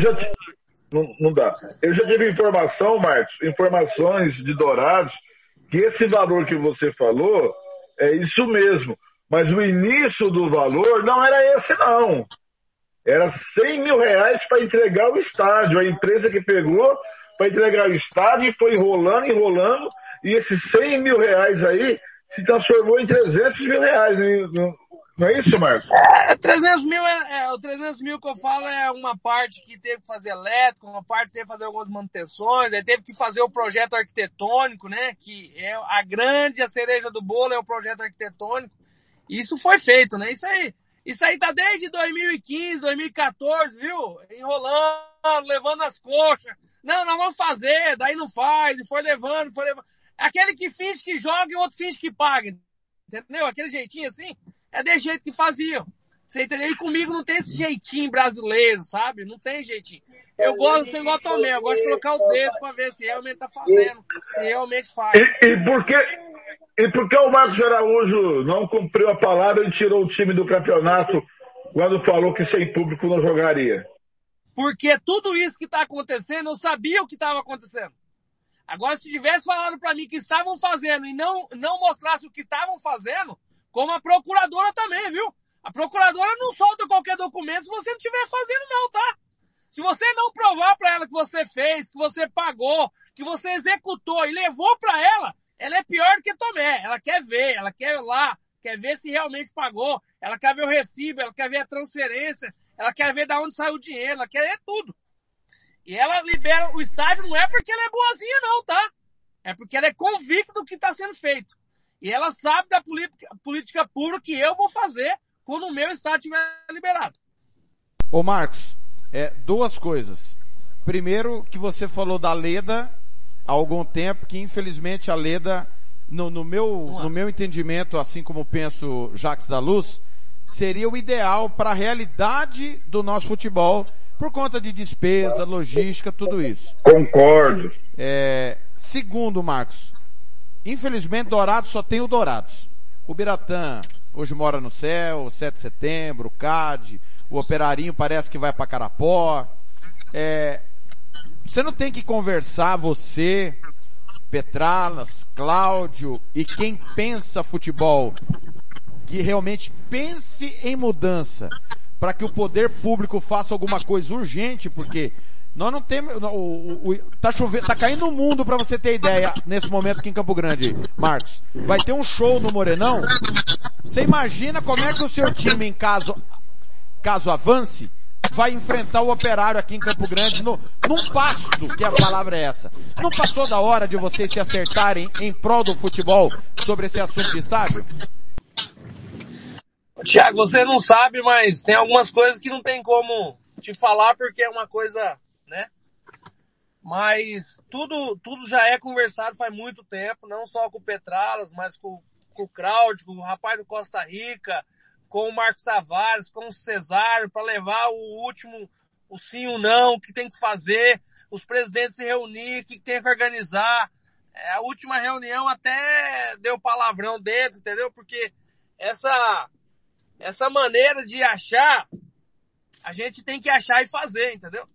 Não, não dá. Eu já tive informação, Marcos, informações de Dourados, que esse valor que você falou é isso mesmo. Mas o início do valor não era esse, não. Era 100 mil reais para entregar o estádio. A empresa que pegou para entregar o estádio e foi enrolando, enrolando. E esses 100 mil reais aí se transformou em 300 mil reais. Não é isso, Marcos? É, 300 mil é, é, o 300 mil que eu falo é uma parte que teve que fazer elétrico, uma parte teve que fazer algumas manutenções, aí teve que fazer o projeto arquitetônico, né? Que é a grande, a cereja do bolo é o projeto arquitetônico. Isso foi feito, né? Isso aí, isso aí tá desde 2015, 2014, viu? Enrolando, levando as coxas, Não, nós vamos fazer, daí não faz, e foi levando, foi levando. Aquele que finge que joga e outro finge que paga. Entendeu? Aquele jeitinho assim, é de jeito que faziam. Você entendeu? E comigo não tem esse jeitinho brasileiro, sabe? Não tem jeitinho. Eu gosto ser igual Tomé, eu gosto de colocar o dedo pra ver se realmente tá fazendo, se realmente faz. E, e por que, e por que o Marcos Araújo não cumpriu a palavra e tirou o time do campeonato quando falou que sem público não jogaria? Porque tudo isso que está acontecendo, eu sabia o que estava acontecendo. Agora, se tivesse falado para mim que estavam fazendo e não, não mostrasse o que estavam fazendo, como a procuradora também, viu? A procuradora não solta qualquer documento se você não estiver fazendo não, tá? Se você não provar para ela que você fez, que você pagou, que você executou e levou para ela, ela é pior do que Tomé. Ela quer ver, ela quer ir lá, quer ver se realmente pagou, ela quer ver o recibo, ela quer ver a transferência, ela quer ver de onde saiu o dinheiro, ela quer ver tudo. E ela libera o estádio não é porque ela é boazinha não, tá? É porque ela é convicta do que está sendo feito. E ela sabe da política, política pura que eu vou fazer quando o meu estado estiver liberado. Ô Marcos, é, duas coisas. Primeiro, que você falou da Leda há algum tempo, que infelizmente a Leda, no, no meu, no meu entendimento, assim como penso Jacques da Luz, seria o ideal para a realidade do nosso futebol, por conta de despesa, logística, tudo isso. Concordo. É, segundo, Marcos, infelizmente Dourados só tem o Dourados. O Biratã hoje mora no céu, 7 de setembro, o CAD, o Operarinho parece que vai para Carapó. É, você não tem que conversar, você, Petralas, Cláudio e quem pensa futebol, que realmente pense em mudança, para que o poder público faça alguma coisa urgente, porque nós não temos, o, o, o, tá chovendo, tá caindo o mundo para você ter ideia nesse momento aqui em Campo Grande, Marcos. Vai ter um show no Morenão. Você imagina como é que o seu time, em caso, caso avance, vai enfrentar o operário aqui em Campo Grande no, num pasto, que a palavra é essa. Não passou da hora de vocês se acertarem em prol do futebol sobre esse assunto de estádio? Tiago, você não sabe, mas tem algumas coisas que não tem como te falar porque é uma coisa, né? Mas tudo, tudo já é conversado faz muito tempo, não só com o Petralas, mas com, com o Claudio, com o rapaz do Costa Rica, com o Marcos Tavares, com o Cesário, para levar o último, o sim ou não, que tem que fazer, os presidentes se reunir, o que tem que organizar. É, a última reunião até deu palavrão dentro, entendeu? Porque essa, essa maneira de achar, a gente tem que achar e fazer, entendeu?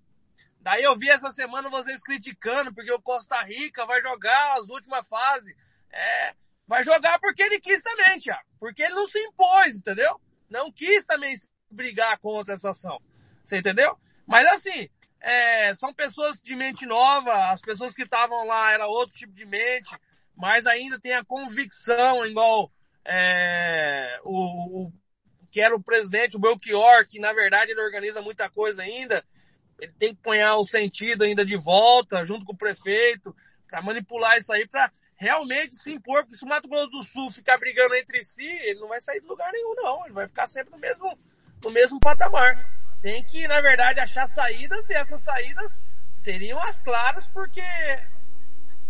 Daí eu vi essa semana vocês criticando, porque o Costa Rica vai jogar as últimas fases. É, vai jogar porque ele quis também, Thiago. Porque ele não se impôs, entendeu? não quis também brigar contra essa ação. Você entendeu? Mas assim, é, são pessoas de mente nova, as pessoas que estavam lá era outro tipo de mente, mas ainda tem a convicção, igual é, o, o, que era o presidente, o Belchior, que na verdade ele organiza muita coisa ainda, ele tem que ponhar o sentido ainda de volta, junto com o prefeito, para manipular isso aí, para realmente se impor, porque se o Mato Grosso do Sul ficar brigando entre si, ele não vai sair de lugar nenhum, não. Ele vai ficar sempre no mesmo, no mesmo patamar. Tem que, na verdade, achar saídas e essas saídas seriam as claras, porque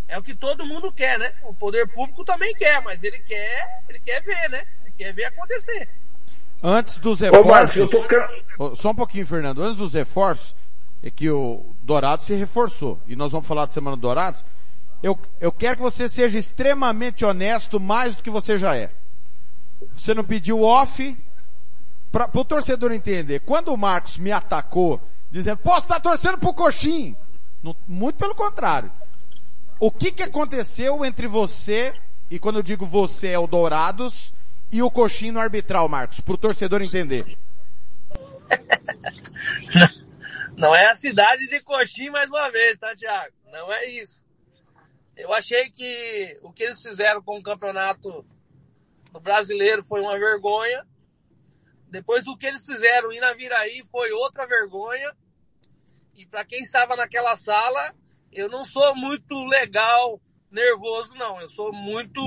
é o que todo mundo quer, né? O poder público também quer, mas ele quer, ele quer ver, né? Ele quer ver acontecer. Antes dos reforços, Ô, só um pouquinho, Fernando, antes dos reforços, é que o Dourado se reforçou, e nós vamos falar de Semana Dourados, eu, eu quero que você seja extremamente honesto mais do que você já é. Você não pediu off para o torcedor entender. Quando o Marcos me atacou, dizendo, posso estar torcendo pro coxim. Não, muito pelo contrário. O que que aconteceu entre você, e quando eu digo você é o Dourados, e o coxim no arbitral, Marcos, para o torcedor entender? Não é a cidade de coxim mais uma vez, tá, Thiago? Não é isso. Eu achei que o que eles fizeram com o campeonato brasileiro foi uma vergonha. Depois o que eles fizeram em Naviraí foi outra vergonha. E para quem estava naquela sala, eu não sou muito legal, nervoso não. Eu sou muito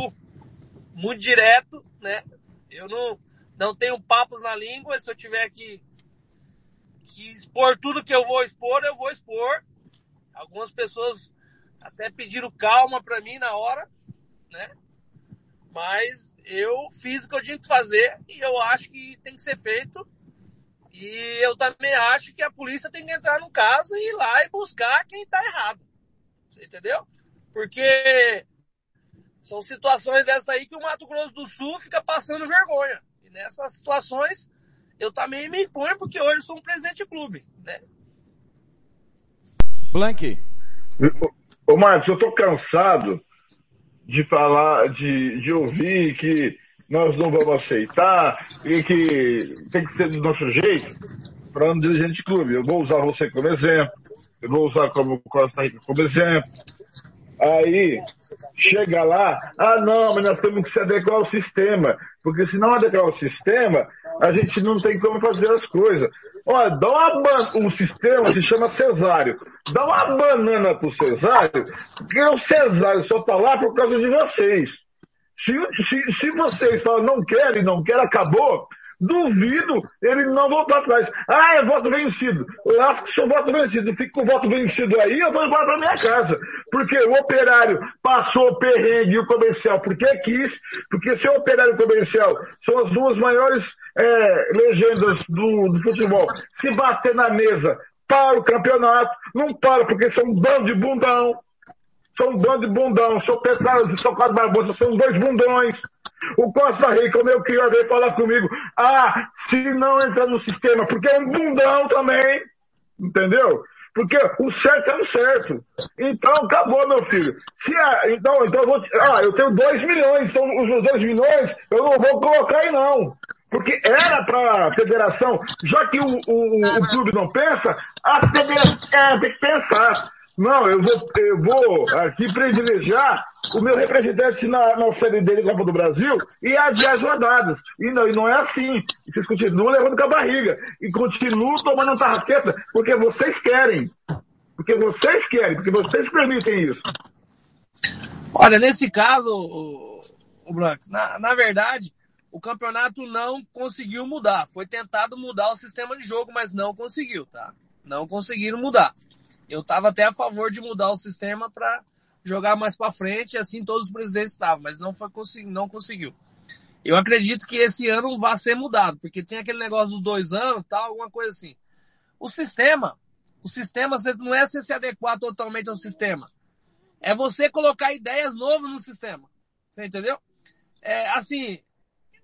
muito direto, né? Eu não não tenho papos na língua, se eu tiver que que expor tudo que eu vou expor, eu vou expor Algumas pessoas até pediram calma para mim na hora, né? Mas eu fiz o que eu tinha que fazer e eu acho que tem que ser feito. E eu também acho que a polícia tem que entrar no caso e ir lá e buscar quem tá errado. Você entendeu? Porque são situações dessa aí que o Mato Grosso do Sul fica passando vergonha. E nessas situações eu também me imponho porque hoje eu sou um presidente clube, né? Blank. Ô Marcos, eu tô cansado de falar, de, de ouvir que nós não vamos aceitar e que tem que ser do nosso jeito para um dirigente de clube. Eu vou usar você como exemplo, eu vou usar como Costa Rica como exemplo. Aí, chega lá, ah não, mas nós temos que se adequar ao sistema, porque se não adequar ao sistema, a gente não tem como fazer as coisas. Olha, dá uma um sistema se chama cesário. Dá uma banana pro cesário, porque o cesário só tá lá por causa de vocês. Se, se, se vocês falam não querem, não quer, acabou, duvido ele não voltar atrás. Ah, é voto vencido. Eu acho que se eu voto vencido, fico com o voto vencido aí, eu vou embora para minha casa. Porque o operário passou o perrengue e o comercial porque quis, porque se o operário comercial são as duas maiores é, legendas do, do futebol, se bater na mesa para o campeonato, não para porque são um bando de bundão. São um bando de bundão. Sou Petralha e São Carlos Barbosa são dois bundões. O Costa Rica, o meu criador, veio falar comigo. Ah, se não entrar no sistema, porque é um bundão também. Entendeu? Porque o certo é o certo. Então, acabou, meu filho. Se é, então, então eu vou, ah, eu tenho 2 milhões, então os meus 2 milhões eu não vou colocar aí não. Porque era para a federação, já que o, o, o, clube não pensa, a federação é, tem que pensar. Não, eu vou, eu vou aqui privilegiar o meu representante na, na série dele Copa do Brasil e adiar as rodadas. E não, e não é assim. Vocês continuam levando com a barriga. E continuam tomando tarraqueta porque vocês querem. Porque vocês querem, porque vocês permitem isso. Olha, nesse caso, o, o Branco, na, na verdade, o campeonato não conseguiu mudar. Foi tentado mudar o sistema de jogo, mas não conseguiu, tá? Não conseguiram mudar. Eu estava até a favor de mudar o sistema para jogar mais para frente, assim todos os presidentes estavam, mas não foi não conseguiu. Eu acredito que esse ano vai ser mudado, porque tem aquele negócio dos dois anos, tal, alguma coisa assim. O sistema, o sistema não é você se adequar totalmente ao sistema. É você colocar ideias novas no sistema. Você entendeu? É, assim,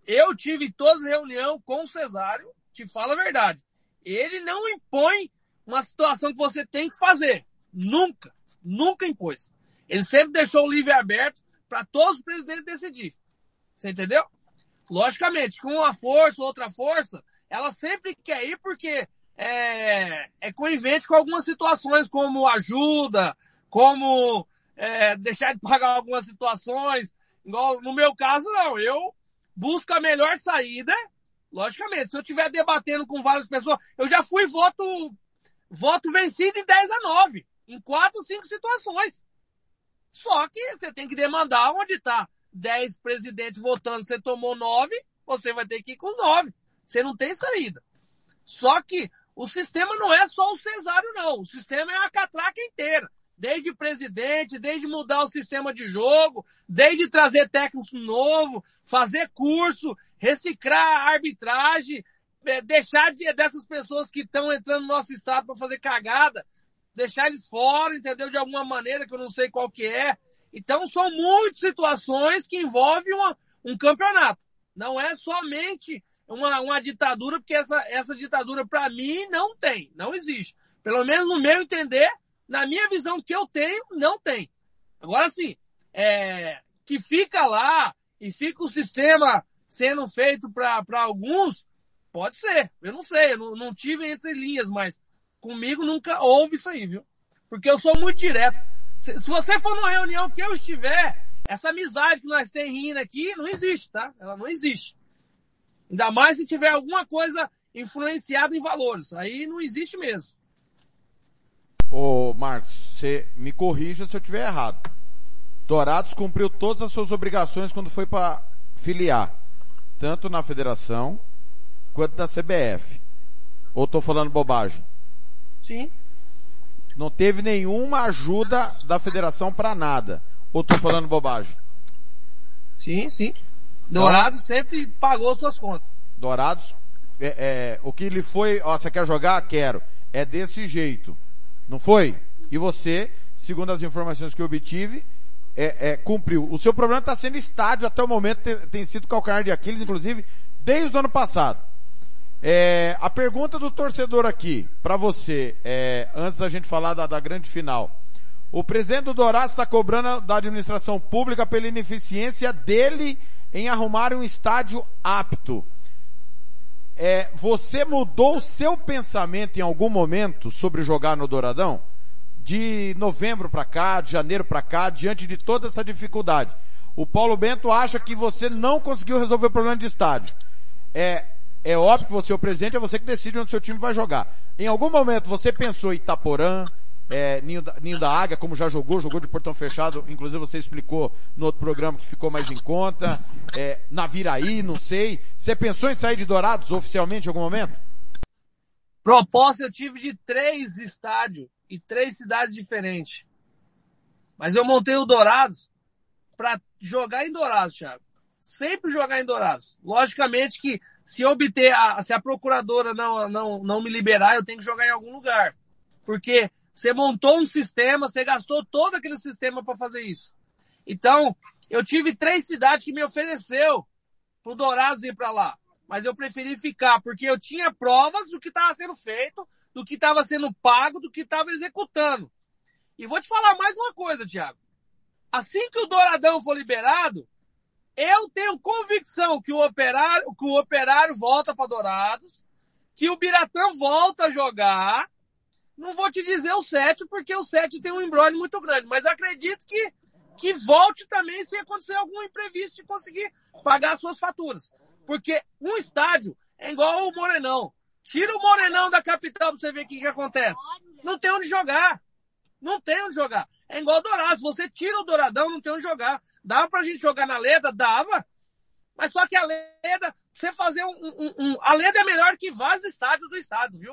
eu tive todas as reuniões com o Cesário, te falo a verdade. Ele não impõe uma situação que você tem que fazer. Nunca, nunca impôs. Ele sempre deixou o livre aberto para todos os presidentes decidir. Você entendeu? Logicamente, com uma força, outra força, ela sempre quer ir porque é, é conivente com algumas situações, como ajuda, como é, deixar de pagar algumas situações. Igual no meu caso, não. Eu busco a melhor saída. Logicamente, se eu estiver debatendo com várias pessoas, eu já fui voto voto vencido em 10 a 9, em 4 ou 5 situações. Só que você tem que demandar onde está 10 presidentes votando, você tomou 9, você vai ter que ir com 9. Você não tem saída. Só que o sistema não é só o cesário, não. O sistema é a catraca inteira. Desde presidente, desde mudar o sistema de jogo, desde trazer técnico novo, fazer curso, reciclar arbitragem, deixar de, dessas pessoas que estão entrando no nosso estado para fazer cagada, deixar eles fora, entendeu? De alguma maneira que eu não sei qual que é. Então são muitas situações que envolvem uma, um campeonato. Não é somente uma, uma ditadura, porque essa, essa ditadura para mim não tem, não existe. Pelo menos no meu entender, na minha visão que eu tenho, não tem. Agora sim, é, que fica lá e fica o sistema sendo feito para alguns, Pode ser, eu não sei, eu não, não tive entre linhas, mas comigo nunca houve isso aí, viu? Porque eu sou muito direto. Se, se você for numa reunião que eu estiver, essa amizade que nós temos rindo aqui não existe, tá? Ela não existe. Ainda mais se tiver alguma coisa influenciada em valores. Aí não existe mesmo. Ô, Marcos, você me corrija se eu estiver errado. Dourados cumpriu todas as suas obrigações quando foi para filiar, tanto na federação quanto da CBF. Ou estou falando bobagem? Sim. Não teve nenhuma ajuda da federação para nada. Ou tô falando bobagem? Sim, sim. Dourados então, sempre pagou suas contas. Dourados, é, é, o que lhe foi, ó, você quer jogar? Quero. É desse jeito. Não foi? E você, segundo as informações que eu obtive, é, é, cumpriu. O seu problema está sendo estádio até o momento, tem, tem sido calcanhar de Aquiles, inclusive, desde o ano passado. É, a pergunta do torcedor aqui, para você, é, antes da gente falar da, da grande final. O presidente do Dourados está cobrando da administração pública pela ineficiência dele em arrumar um estádio apto. É, você mudou o seu pensamento em algum momento sobre jogar no Douradão? De novembro para cá, de janeiro para cá, diante de toda essa dificuldade. O Paulo Bento acha que você não conseguiu resolver o problema de estádio. É, é óbvio que você é o presidente, é você que decide onde seu time vai jogar. Em algum momento você pensou em Itaporã, é, Ninho, da, Ninho da Águia, como já jogou, jogou de portão fechado, inclusive você explicou no outro programa que ficou mais em conta, é, na Viraí, não sei. Você pensou em sair de Dourados oficialmente em algum momento? Proposta eu tive de três estádios e três cidades diferentes. Mas eu montei o Dourados para jogar em Dourados, Thiago. Sempre jogar em Dourados. Logicamente que se obter a, se a procuradora não, não, não me liberar, eu tenho que jogar em algum lugar. Porque você montou um sistema, você gastou todo aquele sistema para fazer isso. Então, eu tive três cidades que me ofereceu pro Dourados ir para lá. Mas eu preferi ficar, porque eu tinha provas do que estava sendo feito, do que estava sendo pago, do que estava executando. E vou te falar mais uma coisa, Thiago. Assim que o Douradão for liberado, eu tenho convicção que o operário, que o operário volta para Dourados, que o Biratã volta a jogar, não vou te dizer o 7, porque o 7 tem um embrólio muito grande, mas acredito que, que volte também se acontecer algum imprevisto e conseguir pagar as suas faturas. Porque um estádio é igual o Morenão. Tira o Morenão da capital pra você ver o que, que acontece. Não tem onde jogar. Não tem onde jogar. É igual o Dourado. Se você tira o Douradão, não tem onde jogar. Dava pra gente jogar na Leda? Dava. Mas só que a Leda, você fazer um, um, um, A Leda é melhor que vários estádios do estado, viu?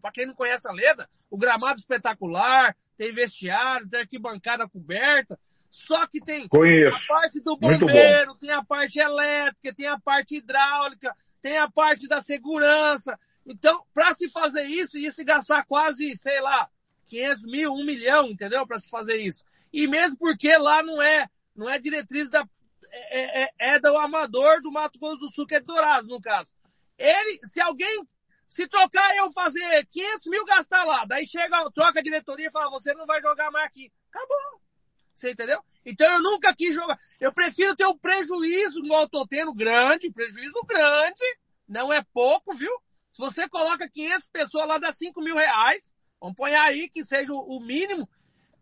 Para quem não conhece a Leda, o gramado espetacular, tem vestiário, tem arquibancada coberta. Só que tem Conheço. a parte do bombeiro, tem a parte elétrica, tem a parte hidráulica, tem a parte da segurança. Então, para se fazer isso, ia se gastar quase, sei lá, 500 mil, 1 milhão, entendeu? Para se fazer isso. E mesmo porque lá não é, não é diretriz da, é, é, é, do amador do Mato Grosso do Sul, que é Dourado, no caso. Ele, se alguém, se trocar eu fazer 500 mil gastar lá, daí chega, troca a diretoria e fala, você não vai jogar mais aqui. Acabou. Você entendeu? Então eu nunca quis jogar. Eu prefiro ter um prejuízo, igual eu grande, prejuízo grande, não é pouco, viu? Se você coloca 500 pessoas lá, dá 5 mil reais, vamos pôr aí que seja o mínimo,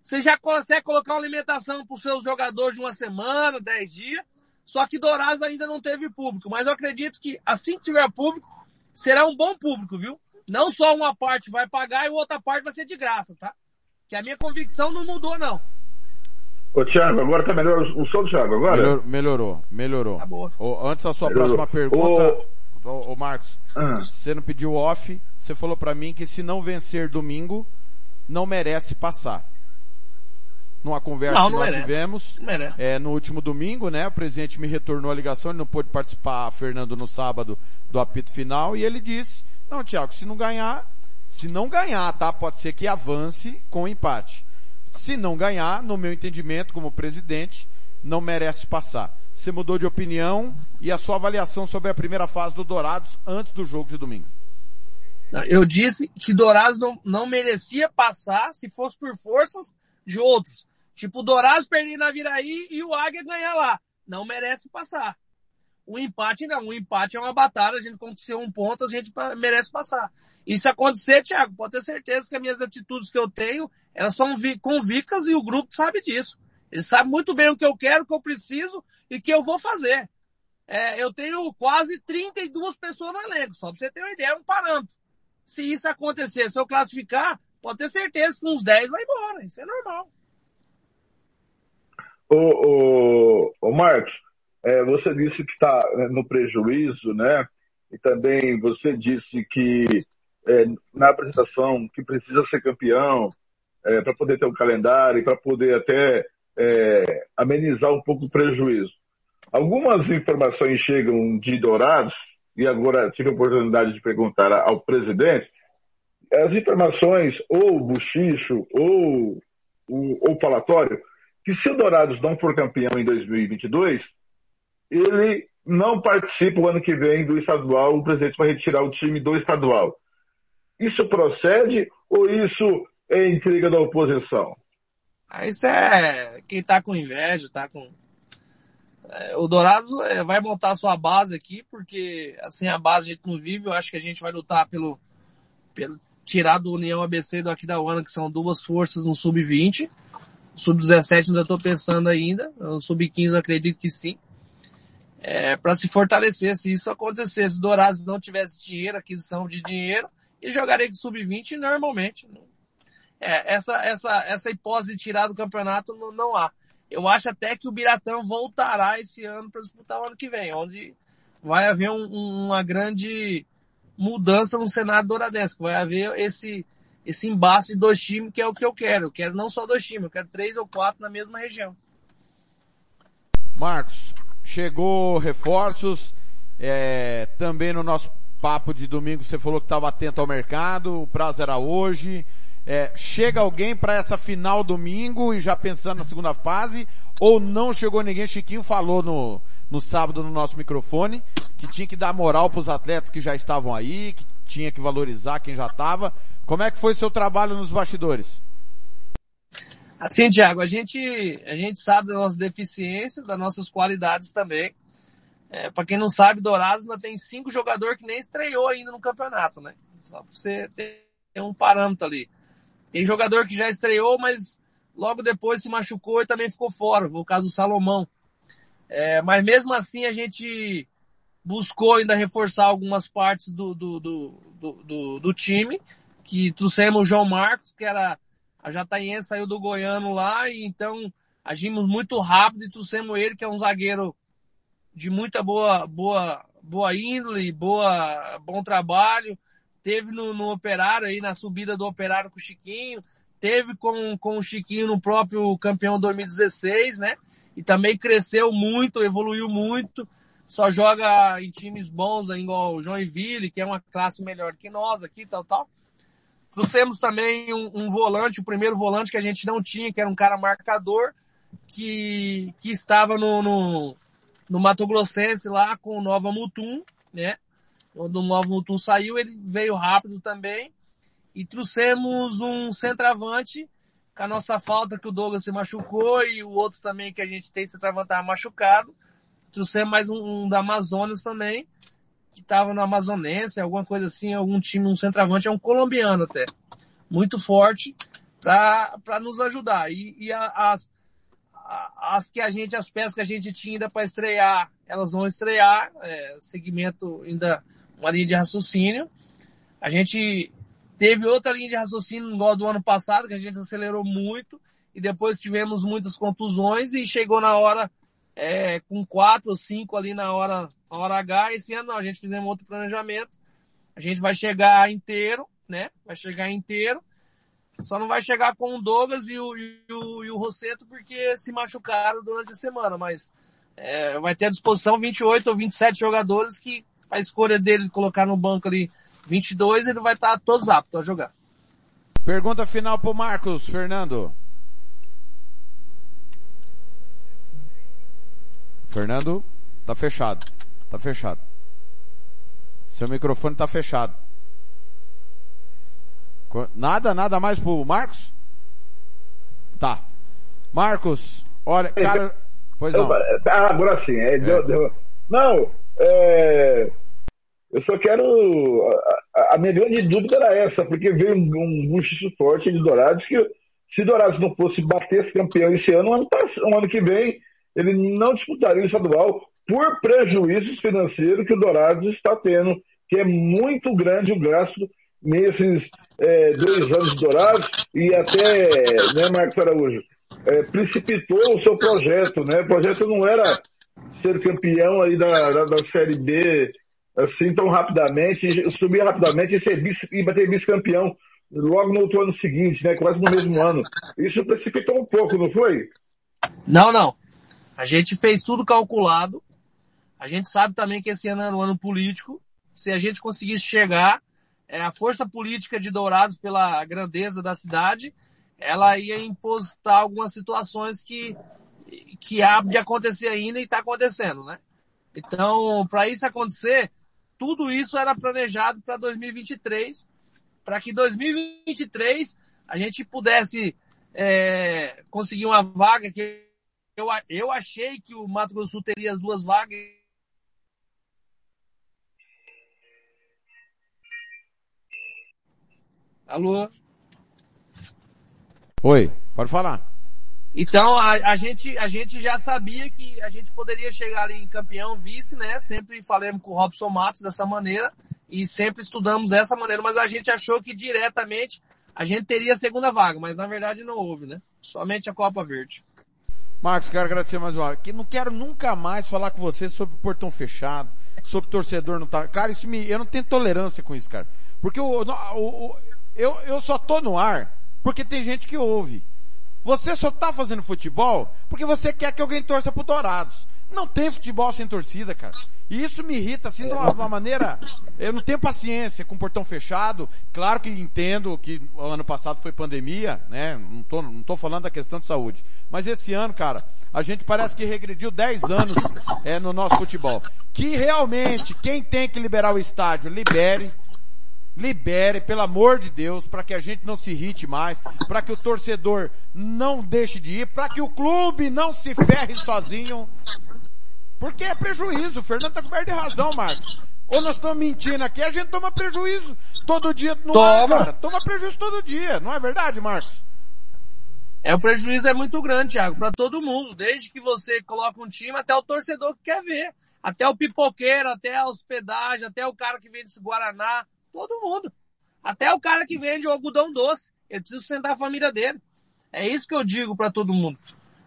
você já consegue colocar uma alimentação para os seus jogadores de uma semana, dez dias. Só que Dourados ainda não teve público. Mas eu acredito que assim que tiver público, será um bom público, viu? Não só uma parte vai pagar e outra parte vai ser de graça, tá? Que a minha convicção não mudou, não. Ô, Thiago, agora tá melhor o som do Thiago, agora? Melhor, melhorou, melhorou. Tá boa. antes da sua melhorou. próxima pergunta, ô, ô Marcos, ah. você não pediu off, você falou para mim que se não vencer domingo, não merece passar numa conversa não, que nós merece. tivemos é, no último domingo, né? O presidente me retornou a ligação, ele não pôde participar, Fernando, no sábado do apito final, e ele disse, não, Tiago, se não ganhar, se não ganhar, tá? Pode ser que avance com empate. Se não ganhar, no meu entendimento, como presidente, não merece passar. Você mudou de opinião e a sua avaliação sobre a primeira fase do Dourados antes do jogo de domingo? Eu disse que Dourados não, não merecia passar se fosse por forças de outros. Tipo, o Dourados perder na Viraí e o Águia ganhar lá. Não merece passar. O empate não. O empate é uma batalha. A gente aconteceu um ponto, a gente merece passar. E se acontecer, Thiago, pode ter certeza que as minhas atitudes que eu tenho, elas são convictas e o grupo sabe disso. Ele sabe muito bem o que eu quero, o que eu preciso e o que eu vou fazer. É, eu tenho quase 32 pessoas no elenco, só pra você ter uma ideia, é um parâmetro. Se isso acontecer, se eu classificar, pode ter certeza que uns 10 vai embora. Isso é normal. Ô, ô, ô Marcos, é, você disse que está né, no prejuízo, né? E também você disse que é, na apresentação que precisa ser campeão. é, para poder ter um calendário e para poder até é, amenizar um pouco o prejuízo. Algumas informações chegam de Dourados, e agora tive a oportunidade de perguntar ao presidente, as informações, ou buchicho, ou o falatório, que se o Dourados não for campeão em 2022, ele não participa o ano que vem do estadual, o presidente vai retirar o time do estadual. Isso procede ou isso é intriga da oposição? Ah, isso é quem tá com inveja, tá com. É, o Dourados é, vai montar sua base aqui, porque assim a base a gente não vive, eu acho que a gente vai lutar pelo, pelo tirar do União ABC e do Aquidauana, que são duas forças no sub-20. Sub-17 ainda estou pensando ainda, no sub-15 acredito que sim. É, para se fortalecer, se isso acontecesse, se Dourados não tivesse dinheiro, aquisição de dinheiro, e jogaria com sub-20 normalmente. É, essa, essa, essa hipótese de tirar do campeonato não, não há. Eu acho até que o Biratã voltará esse ano para disputar o ano que vem, onde vai haver um, uma grande mudança no cenário douradense, vai haver esse, esse embate de dois times que é o que eu quero. Eu quero não só dois times, eu quero três ou quatro na mesma região. Marcos, chegou reforços, é, também no nosso papo de domingo você falou que estava atento ao mercado, o prazo era hoje. É, chega alguém para essa final domingo e já pensando na segunda fase, ou não chegou ninguém? Chiquinho falou no, no sábado no nosso microfone que tinha que dar moral para os atletas que já estavam aí, que tinha que valorizar quem já estava. Como é que foi seu trabalho nos bastidores? Assim, Thiago, a gente, a gente sabe das nossas deficiências, das nossas qualidades também. É, para quem não sabe, Dourados ainda tem cinco jogadores que nem estreou ainda no campeonato, né? Só para você ter um parâmetro ali. Tem jogador que já estreou, mas logo depois se machucou e também ficou fora. O caso do Salomão. É, mas mesmo assim a gente buscou ainda reforçar algumas partes do, do, do, do, time, que trouxemos o João Marcos, que era a Jataiense, saiu do Goiano lá, e então agimos muito rápido e trouxemos ele, que é um zagueiro de muita boa, boa, boa índole, boa, bom trabalho, teve no, no Operário aí, na subida do Operário com o Chiquinho, teve com, com o Chiquinho no próprio campeão 2016, né? E também cresceu muito, evoluiu muito, só joga em times bons, igual o Joinville, que é uma classe melhor que nós aqui, tal, tal. Trouxemos também um, um volante, o primeiro volante que a gente não tinha, que era um cara marcador, que, que estava no, no, no Mato Grossense lá com o Nova Mutum, né? Quando o Nova Mutum saiu, ele veio rápido também. E trouxemos um centroavante, com a nossa falta que o Douglas se machucou e o outro também que a gente tem centroavante estava machucado. Trouxemos mais um, um da Amazonas também, que estava no Amazonense, alguma coisa assim, algum time, um centroavante, é um colombiano até. Muito forte para nos ajudar. E, e as, as que a gente, as peças que a gente tinha ainda para estrear, elas vão estrear, é, segmento ainda uma linha de raciocínio. A gente teve outra linha de raciocínio igual do ano passado, que a gente acelerou muito, e depois tivemos muitas contusões e chegou na hora, é, com quatro ou cinco ali na hora, na hora H. Esse ano não, a gente fizemos outro planejamento. A gente vai chegar inteiro, né? Vai chegar inteiro. Só não vai chegar com o Douglas e o, e o, e o Rosseto porque se machucaram durante a semana, mas é, vai ter à disposição 28 ou 27 jogadores que a escolha dele de colocar no banco ali 22, ele vai estar todos aptos a jogar. Pergunta final pro Marcos, Fernando. Fernando, tá fechado. Tá fechado. Seu microfone tá fechado. Nada, nada mais pro Marcos? Tá. Marcos, olha, cara, pois não. Ah, agora sim, é, é. Deu, deu. Não, é, eu só quero. A, a, minha grande dúvida era essa, porque veio um, um buchicho forte de Dourados que se Dourados não fosse bater esse campeão esse ano, ano, um ano que vem, ele não disputaria o estadual por prejuízos financeiros que o Dourados está tendo, que é muito grande o gasto nesses é, dois anos de Dourados e até, né, Marcos Araújo, é, precipitou o seu projeto, né? O projeto não era ser campeão aí da, da, da Série B assim tão rapidamente, subir rapidamente e, ser vice, e bater vice-campeão. logo no outro ano seguinte, né? Quase no mesmo ano. Isso precipitou um pouco, não foi? Não, não. A gente fez tudo calculado. A gente sabe também que esse ano era um ano político. Se a gente conseguisse chegar, é, a força política de Dourados, pela grandeza da cidade, ela ia impostar algumas situações que, que há de acontecer ainda e está acontecendo, né? Então, para isso acontecer, tudo isso era planejado para 2023, para que 2023 a gente pudesse é, conseguir uma vaga que eu, eu achei que o Mato Grosso do Sul teria as duas vagas. Alô? Oi, pode falar. Então a, a, gente, a gente já sabia que a gente poderia chegar ali em campeão, vice, né? Sempre falamos com o Robson Matos dessa maneira e sempre estudamos dessa maneira, mas a gente achou que diretamente a gente teria a segunda vaga, mas na verdade não houve, né? Somente a Copa Verde. Marcos, quero agradecer mais uma vez. Que não quero nunca mais falar com você sobre portão fechado, sobre torcedor não tá. Cara, isso me, eu não tenho tolerância com isso, cara. Porque o, o eu, eu só tô no ar porque tem gente que ouve. Você só tá fazendo futebol porque você quer que alguém torça pro Dourados. Não tem futebol sem torcida, cara. E isso me irrita, assim, de uma, uma, maneira, eu não tenho paciência com o portão fechado. Claro que entendo que ano passado foi pandemia, né? Não tô, não tô falando da questão de saúde. Mas esse ano, cara, a gente parece que regrediu 10 anos é, no nosso futebol. Que realmente, quem tem que liberar o estádio, libere libere, pelo amor de Deus, para que a gente não se irrite mais, para que o torcedor não deixe de ir, para que o clube não se ferre sozinho. Porque é prejuízo, o Fernando tá coberto de razão, Marcos. Ou nós estamos mentindo aqui, a gente toma prejuízo todo dia no toma. ar, cara. Toma prejuízo todo dia, não é verdade, Marcos? É, o prejuízo é muito grande, Thiago, para todo mundo. Desde que você coloca um time até o torcedor que quer ver. Até o pipoqueiro, até a hospedagem, até o cara que vende esse Guaraná, Todo mundo. Até o cara que vende o algodão doce. Ele precisa sustentar a família dele. É isso que eu digo para todo mundo.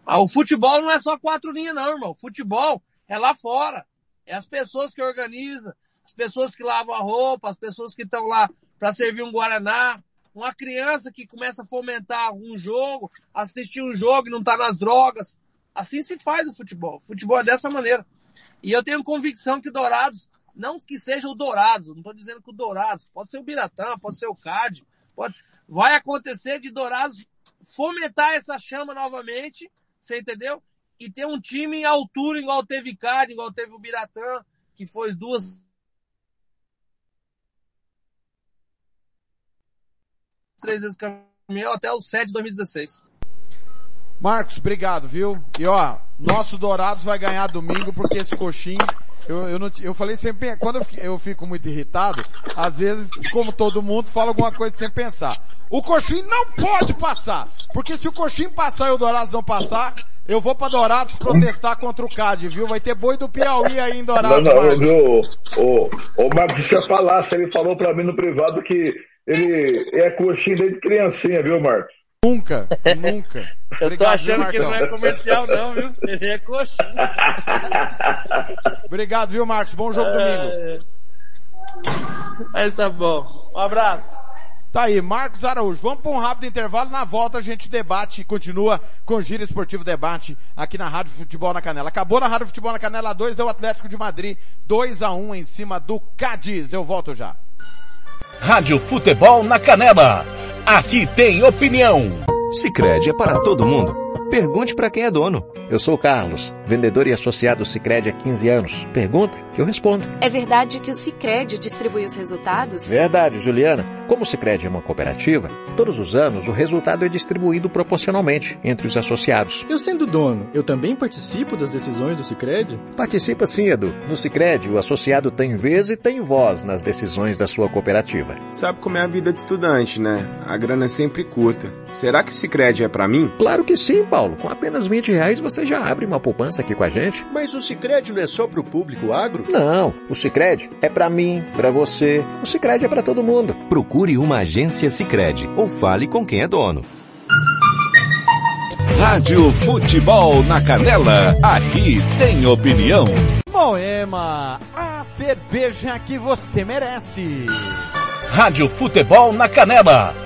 Ah, o futebol não é só quatro linhas não, irmão. O futebol é lá fora. É as pessoas que organizam, as pessoas que lavam a roupa, as pessoas que estão lá para servir um Guaraná. Uma criança que começa a fomentar um jogo, assistir um jogo e não tá nas drogas. Assim se faz o futebol. O futebol é dessa maneira. E eu tenho convicção que Dourados não que seja o Dourados, não estou dizendo que o Dourados, pode ser o Biratã, pode ser o CAD, pode, vai acontecer de Dourados fomentar essa chama novamente, você entendeu? E ter um time em altura igual teve CAD, igual teve o Biratã, que foi duas três vezes campeão até o 7 de 2016. Marcos, obrigado, viu? E ó, nosso Dourados vai ganhar domingo porque esse coxinho eu, eu, não, eu falei sempre, quando eu, eu fico muito irritado, às vezes, como todo mundo, fala alguma coisa sem pensar. O coxinho não pode passar, porque se o coxinho passar e o Dourados não passar, eu vou para Dourados protestar contra o CAD, viu? Vai ter boi do Piauí aí em Dourados. Não, não, viu? O, o, o Marcos, eu falar, ele falou para mim no privado que ele é coxinho desde criancinha, viu, Marcos? Nunca, nunca. Eu Obrigado, tô achando que não é comercial não, viu? Ele é coxinha. Obrigado, viu, Marcos? Bom jogo é... domingo. Mas tá bom. Um abraço. Tá aí, Marcos Araújo. Vamos para um rápido intervalo. Na volta a gente debate, continua com o Giro Esportivo Debate aqui na Rádio Futebol na Canela. Acabou na Rádio Futebol na Canela 2, deu Atlético de Madrid 2 a 1 em cima do Cádiz. Eu volto já. Rádio Futebol na Canela. Aqui tem opinião. Sicredi é para todo mundo. Pergunte para quem é dono. Eu sou o Carlos, vendedor e associado Sicredi há 15 anos. Pergunta que eu respondo. É verdade que o Sicredi distribui os resultados? Verdade, Juliana. Como o Sicredi é uma cooperativa, todos os anos o resultado é distribuído proporcionalmente entre os associados. Eu sendo dono, eu também participo das decisões do Sicredi? Participa sim, Edu. No Sicredi, o associado tem vez e tem voz nas decisões da sua cooperativa. Sabe como é a vida de estudante, né? A grana é sempre curta. Será que o Sicredi é para mim? Claro que sim, Paulo. Com apenas 20 reais você já abre uma poupança aqui com a gente. Mas o Sicredi não é só para o público agro? Não, o Sicredi é para mim, para você. O Sicredi é para todo mundo. Procure uma agência Sicredi ou fale com quem é dono. Rádio Futebol na Canela, aqui tem opinião. Moema, a cerveja que você merece. Rádio Futebol na Canela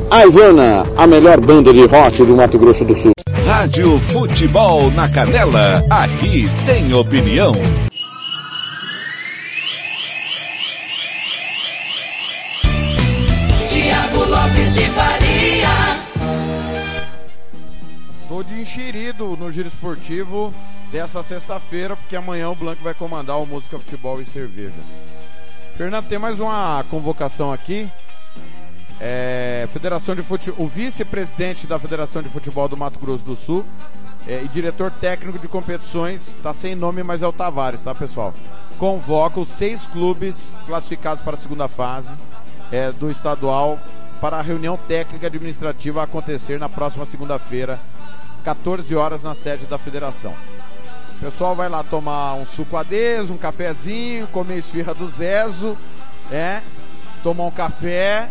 A Ivana, a melhor banda de rock do Mato Grosso do Sul. Rádio Futebol na Canela, aqui tem opinião. Tiago Lopes de Faria. Tô de enxerido no giro esportivo dessa sexta-feira, porque amanhã o Blanco vai comandar o Música Futebol e Cerveja. Fernando, tem mais uma convocação aqui. É, Federação de Fute... O vice-presidente da Federação de Futebol do Mato Grosso do Sul é, e diretor técnico de competições, tá sem nome, mas é o Tavares, tá pessoal? Convoca os seis clubes classificados para a segunda fase é, do estadual para a reunião técnica administrativa acontecer na próxima segunda-feira, 14 horas na sede da federação. O pessoal vai lá tomar um suco adês, um cafezinho, comer esfirra do Zezo, é, tomar um café,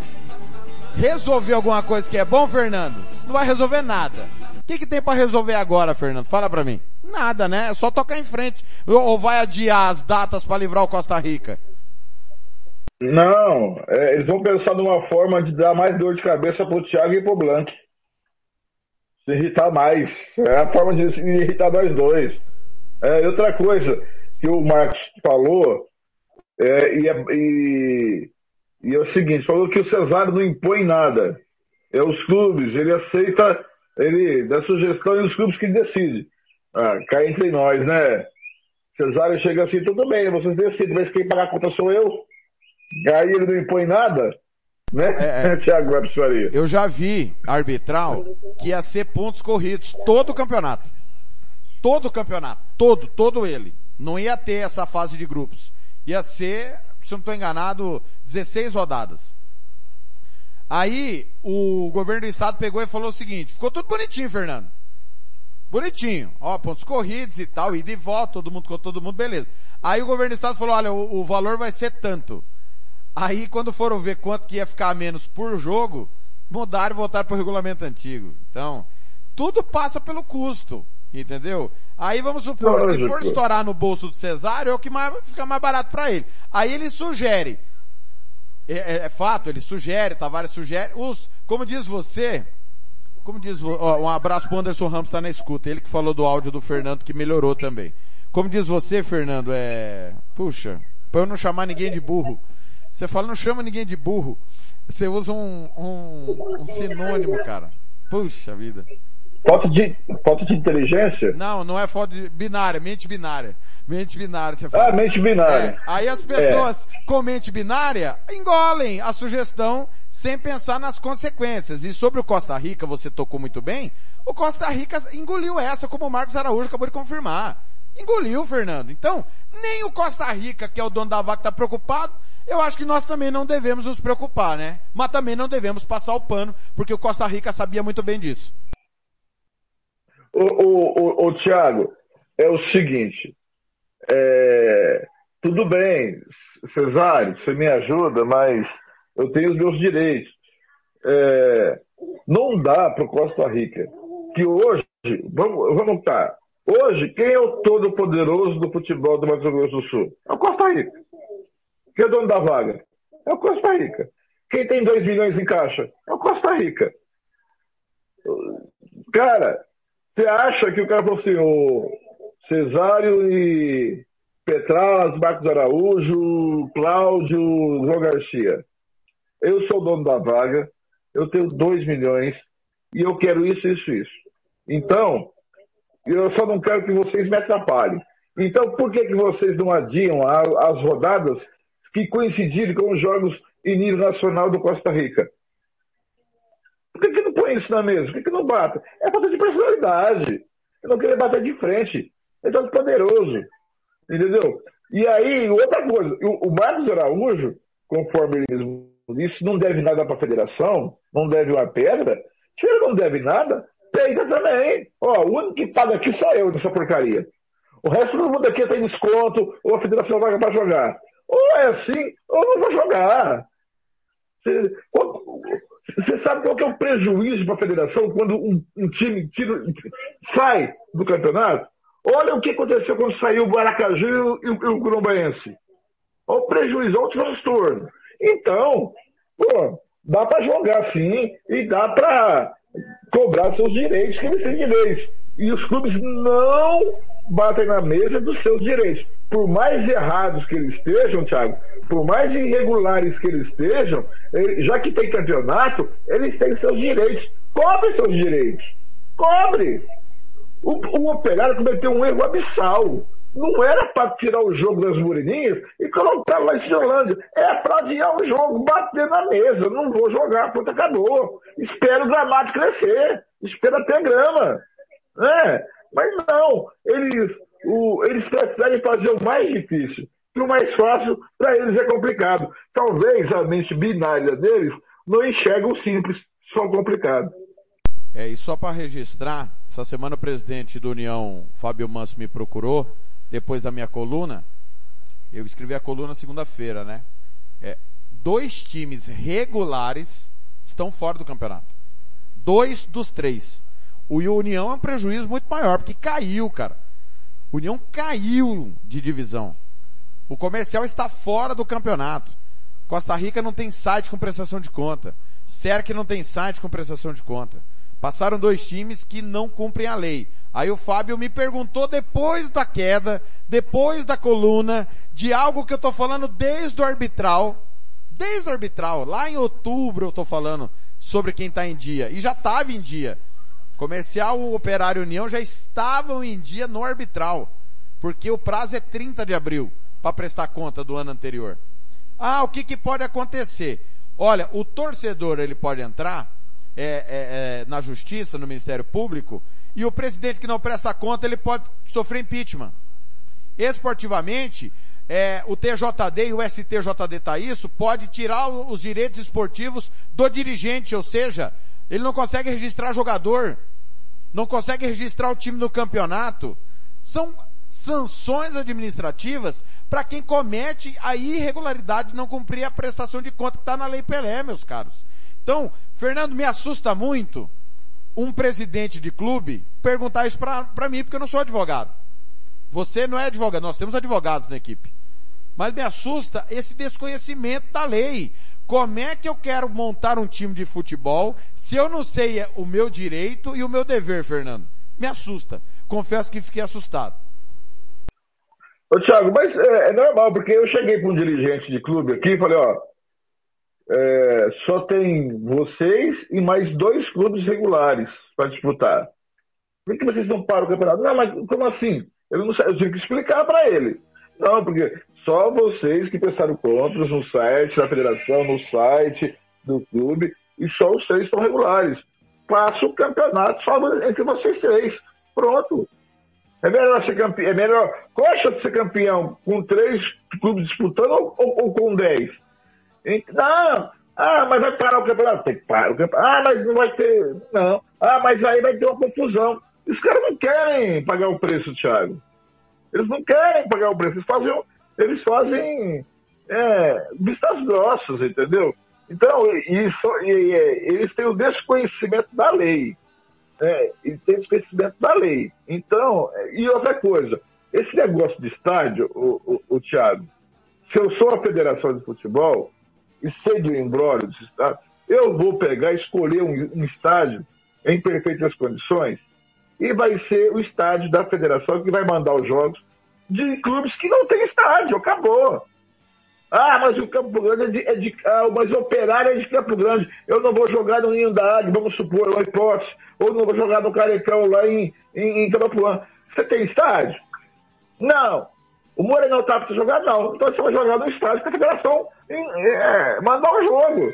resolver alguma coisa que é bom, Fernando? Não vai resolver nada. O que, que tem para resolver agora, Fernando? Fala pra mim. Nada, né? É só tocar em frente. Ou, vai adiar as datas para livrar o Costa Rica? Não, é, eles vão pensar numa forma de dar mais dor de cabeça pro Thiago e pro Blanc. Se irritar mais. É a forma de se irritar nós dois. É, outra coisa que o Marcos falou, é, e, é- e, e é o seguinte, falou que o Cesário não impõe nada. É os clubes, ele aceita, ele dá sugestão e os clubes que decidem. Ah, cai entre nós, né? Cesário chega assim, tudo bem, vocês decidem, mas quem pagar a conta sou eu. Aí ele não impõe nada, né? Thiago Webs Faria. Eu já vi arbitral que ia ser pontos corridos todo o campeonato. Todo o campeonato. Todo, todo ele. Não ia ter essa fase de grupos. Ia ser, se eu não estou enganado, 16 rodadas. Aí o governo do estado pegou e falou o seguinte, ficou tudo bonitinho, Fernando. Bonitinho. Ó, pontos corridos e tal, ida e volta, todo mundo com todo mundo, beleza. Aí o governo do estado falou, olha, o, o valor vai ser tanto. Aí quando foram ver quanto que ia ficar menos por jogo, mudaram e voltaram para o regulamento antigo. Então, tudo passa pelo custo, entendeu? Aí vamos supor, se for estourar no bolso do Cesário, é o que mais, fica mais barato para ele. Aí ele sugere, é, é- é fato, ele sugere, Tavares sugere, os, como diz você, como diz, ó, um abraço pro Anderson Ramos tá na escuta, ele que falou do áudio do Fernando que melhorou também. Como diz você, Fernando, é, puxa, pra eu não chamar ninguém de burro, você fala, não chama ninguém de burro, você usa um, um, um sinônimo, cara. Puxa vida. Falta de, falta de inteligência? Não, não é foto de binária, mente binária. Mente binária, você fala. Ah, mente binária. É, aí as pessoas com mente binária engolem a sugestão sem pensar nas consequências. E sobre o Costa Rica, você tocou muito bem, o Costa Rica engoliu essa, como o Marcos Araújo acabou de confirmar. Engoliu, Fernando. Então, nem o Costa Rica, que é o dono da vaca, está preocupado. Eu acho que nós também não devemos nos preocupar, né? Mas também não devemos passar o pano, porque o Costa Rica sabia muito bem disso. Ô, ô, Thiago, é o seguinte, é, tudo bem, Cesário, você me ajuda, mas eu tenho os meus direitos. É, não dá para o Costa Rica, que hoje, vamos, vamos cá, hoje, quem é o todo poderoso do futebol do Mato Grosso do Sul? É o Costa Rica. Quem é o dono da vaga? É o Costa Rica. Quem tem 2 milhões em caixa? É o Costa Rica. Cara, você acha que o cara falou assim, o Cesário e Petraz, Marcos Araújo, Cláudio, João Garcia. Eu sou dono da vaga, eu tenho 2 milhões e eu quero isso, isso, isso. Então, eu só não quero que vocês me atrapalhem. Então, por que, que vocês não adiam as rodadas que coincidirem com os jogos em nível nacional do Costa Rica? Por que, que não põe isso na mesa? Por que, que não bata? É falta de personalidade. Eu não queria bater de frente. É todo poderoso. Entendeu? E aí, outra coisa, o, o Marcos Araújo, conforme ele mesmo disse, não deve nada para a federação, não deve uma pedra. Se ele não deve nada, aceita também. Ó, o único que paga aqui sou eu dessa porcaria. O resto do mundo aqui tem desconto, ou a federação paga para jogar. Ou é assim, ou não vou jogar. Você sabe qual que é o prejuízo para a federação quando um, um time tira, sai do campeonato? Olha o que aconteceu quando saiu o Aracaju e o, e o Curumbaense. Olha o prejuízo, olha o transtorno. Então, pô, dá para jogar sim e dá para cobrar seus direitos, que eles têm direitos. E os clubes não batem na mesa dos seus direitos. Por mais errados que eles estejam, Thiago, por mais irregulares que eles estejam, já que tem campeonato, eles têm seus direitos. Cobre seus direitos. Cobre. O, o operário cometeu um erro abissal. Não era para tirar o jogo das Moreninhas e colocar lá em Ciolândia. É para adiar o jogo, bater na mesa. Não vou jogar, pronto, acabou. Espero o gramado crescer. Espero até grama. É, mas não. Eles, o, eles preferem fazer o mais difícil. O mais fácil, para eles é complicado. Talvez a mente binária deles não enxerga o simples, só o complicado. É, e só para registrar, essa semana o presidente do União, Fábio Manso, me procurou depois da minha coluna, eu escrevi a coluna segunda-feira, né? É, dois times regulares estão fora do campeonato. Dois dos três. O União é um prejuízo muito maior, porque caiu, cara. União caiu de divisão. O comercial está fora do campeonato. Costa Rica não tem site com prestação de conta. Cerc não tem site com prestação de conta. Passaram dois times que não cumprem a lei. Aí o Fábio me perguntou depois da queda, depois da coluna, de algo que eu tô falando desde o arbitral. Desde o arbitral, lá em outubro eu tô falando sobre quem tá em dia. E já estava em dia. Comercial, Operário União já estavam em dia no arbitral. Porque o prazo é 30 de abril para prestar conta do ano anterior. Ah, o que, que pode acontecer? Olha, o torcedor ele pode entrar é, é, é, na justiça, no Ministério Público, e o presidente que não presta conta, ele pode sofrer impeachment. Esportivamente, é, o TJD e o STJD tá isso, pode tirar os direitos esportivos do dirigente, ou seja, ele não consegue registrar jogador, não consegue registrar o time no campeonato. São sanções administrativas para quem comete a irregularidade de não cumprir a prestação de conta que está na Lei Pelé, meus caros. Então, Fernando, me assusta muito um presidente de clube perguntar isso para mim, porque eu não sou advogado. Você não é advogado, nós temos advogados na equipe. Mas me assusta esse desconhecimento da lei. Como é que eu quero montar um time de futebol se eu não sei o meu direito e o meu dever, Fernando? Me assusta. Confesso que fiquei assustado. Ô, Thiago, mas é, é normal, porque eu cheguei para um dirigente de clube aqui e falei, ó, é, só tem vocês e mais dois clubes regulares para disputar. Por que vocês não param o campeonato? Não, mas como assim? Eu, não, eu tive que explicar para ele. Não, porque só vocês que prestaram contas no site da federação, no site do clube, e só os três estão regulares. Passa o campeonato só entre vocês três. Pronto. É melhor ser campeão, é melhor Coxa ser campeão com três clubes disputando ou, ou, ou com dez? Não, ah, mas vai parar o campeonato. Tem que parar o campeonato. Ah, mas não vai ter. Não. Ah, mas aí vai ter uma confusão. Os caras não querem pagar o preço, Thiago. Eles não querem pagar o preço. Eles fazem, eles fazem é, vistas grossas, entendeu? Então, isso, e, e, eles têm o desconhecimento da lei. É, e tem desconhecimento da lei. Então, e outra coisa, esse negócio de estádio, o, o, o Thiago, se eu sou a federação de futebol e sei do embrólio desse estádio, eu vou pegar escolher um, um estádio em perfeitas condições e vai ser o estádio da federação que vai mandar os jogos de clubes que não tem estádio, acabou. Ah, mas o Campo Grande é de, é de ah, mas Operário é de Campo Grande. Eu não vou jogar no Ninho da Águia, vamos supor, uma hipótese. Ou não vou jogar no Carecão lá em, em, em Camapuã. Você tem estádio? Não. O Morenão tá para jogar? Não. Então você vai jogar no estádio a federação é, mandar o jogo.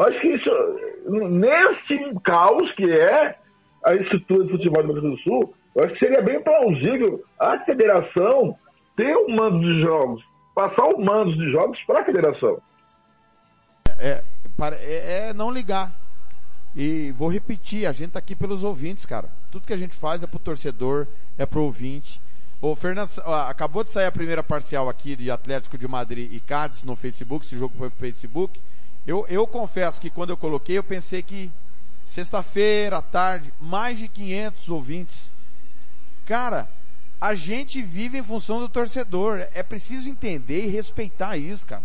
Acho que isso, nesse caos que é a estrutura de futebol do Grande do Sul, eu acho que seria bem plausível a federação ter um mando de jogos passar o mando de jogos para a federação. É, é, é, não ligar. E vou repetir, a gente tá aqui pelos ouvintes, cara. Tudo que a gente faz é pro torcedor, é pro ouvinte. O Fernando, acabou de sair a primeira parcial aqui de Atlético de Madrid e Cádiz no Facebook, esse jogo foi pro Facebook. Eu, eu confesso que quando eu coloquei, eu pensei que sexta-feira, à tarde, mais de 500 ouvintes. Cara, a gente vive em função do torcedor. É preciso entender e respeitar isso, cara.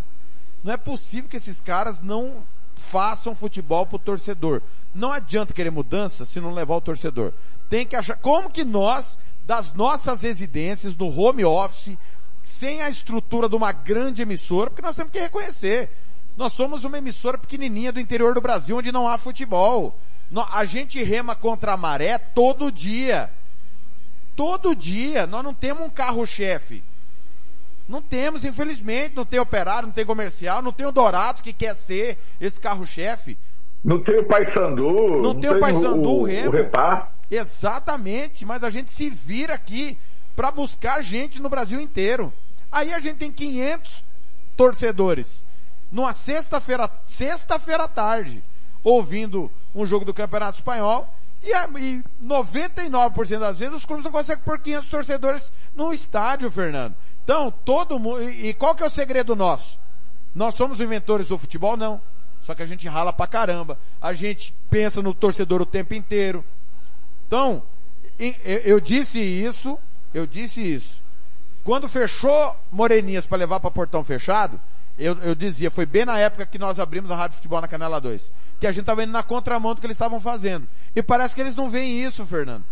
Não é possível que esses caras não façam futebol pro torcedor. Não adianta querer mudança se não levar o torcedor. Tem que achar, como que nós, das nossas residências, do home office, sem a estrutura de uma grande emissora, porque nós temos que reconhecer, nós somos uma emissora pequenininha do interior do Brasil onde não há futebol. A gente rema contra a maré todo dia. Todo dia. Nós não temos um carro-chefe. Não temos, infelizmente. Não tem operário, não tem comercial, não tem o Dourados que quer ser esse carro-chefe. Não tem o Paysandu. Não, não tem o Paysandu, o, o Remo. O Repar. Exatamente. Mas a gente se vira aqui para buscar gente no Brasil inteiro. Aí a gente tem 500 torcedores numa sexta-feira, sexta-feira à tarde, ouvindo um jogo do Campeonato Espanhol, e, e 99% das vezes os clubes não conseguem pôr 500 torcedores no estádio, Fernando. Então, todo mundo, e, qual que é o segredo nosso? Nós somos inventores do futebol? Não. Só que a gente rala pra caramba. A gente pensa no torcedor o tempo inteiro. Então, eu disse isso, eu disse isso. Quando fechou Moreninhas para levar para portão fechado, eu, eu dizia, foi bem na época que nós abrimos a Rádio Futebol na Canela 2, que a gente estava indo na contramão do que eles estavam fazendo. E parece que eles não veem isso, Fernando.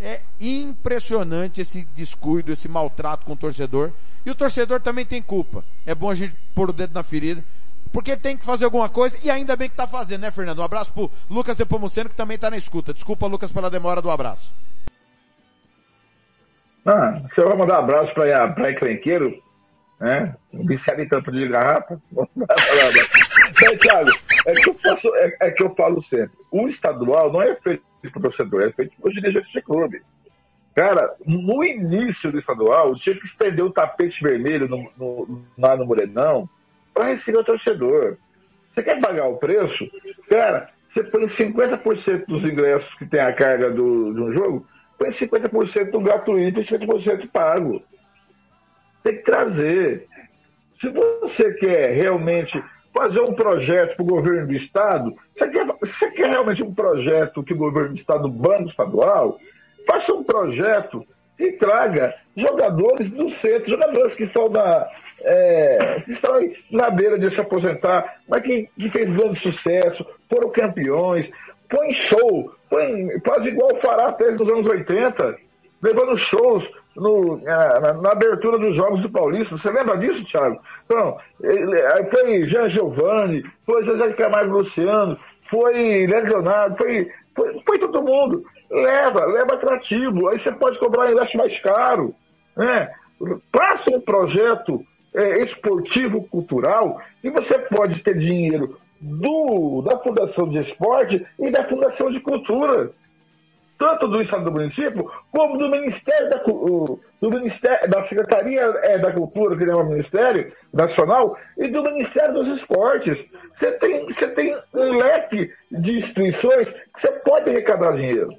É impressionante esse descuido, esse maltrato com o torcedor. E o torcedor também tem culpa. É bom a gente pôr o dedo na ferida. Porque tem que fazer alguma coisa e ainda bem que está fazendo, né, Fernando? Um abraço pro Lucas Depomuceno que também está na escuta. Desculpa, Lucas, pela demora do abraço. Ah, você vai mandar um abraço para Encrenqueiro, né? Viciado em de garrafa. Mas, Thiago, é que, eu faço, é, é, que eu falo sempre. O estadual não é feito para o torcedor, é feito para os dirigentes de clube. Cara, no início do estadual, tinha que estender o tapete vermelho no, no, lá no Morenão para receber o torcedor. Você quer pagar o preço? Cara, você põe 50% dos ingressos que tem a carga do, de um jogo, põe 50% do gratuito e 50% pago tem que trazer. Se você quer realmente fazer um projeto para o governo do Estado, você quer, você quer realmente um projeto que o governo do Estado, banco estadual, faça um projeto que traga jogadores do centro, jogadores que estão na, é, que estão na beira de se aposentar, mas que, que fez grande sucesso, foram campeões, põe show, põe, faz igual o Fará fez nos anos 80, levando shows no, na, na, abertura dos Jogos do Paulista. Você lembra disso, Thiago? Então, ele, foi Jean Giovanni, foi José Camargo Luciano, foi Leonardo, foi, foi, foi todo mundo. Leva, leva atrativo. Aí você pode cobrar um ingresso mais caro. Né? Faça um projeto é, esportivo cultural e você pode ter dinheiro do, da Fundação de Esporte e da Fundação de Cultura tanto do Estado do município, como do Ministério da, do Ministério, da Secretaria é, da Cultura, que é o Ministério Nacional, e do Ministério dos Esportes. Você tem, você tem um leque de instituições que você pode arrecadar dinheiro.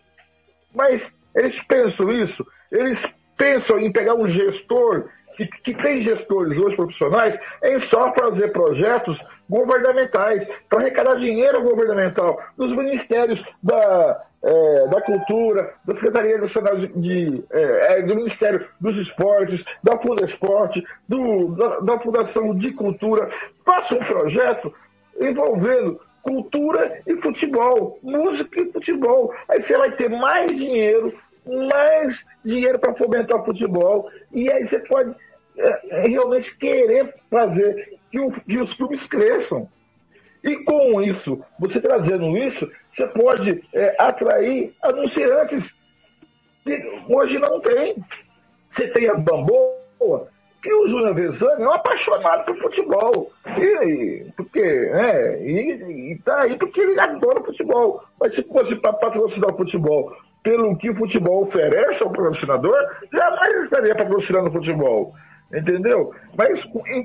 Mas eles pensam isso, eles pensam em pegar um gestor, que, que tem gestores hoje profissionais, em só fazer projetos governamentais, para arrecadar dinheiro governamental dos ministérios da, é, da Cultura, da Secretaria Nacional de, de é, é, do Ministério dos Esportes, da Fundesporte, do, da, da Fundação de Cultura. Faça um projeto envolvendo cultura e futebol, música e futebol. Aí você vai ter mais dinheiro, mais dinheiro para fomentar o futebol, e aí você pode é, é realmente querer fazer que, o, que os clubes cresçam. E com isso, você trazendo isso, você pode é, atrair anunciantes que hoje não tem. Você tem a Bamboa, que o Júnior Vezani é um apaixonado por futebol. E, porque, é, e, tá aí porque ele adora futebol. Mas se fosse para patrocinar o futebol pelo que o futebol oferece ao patrocinador, jamais estaria patrocinando o futebol. Entendeu? Mas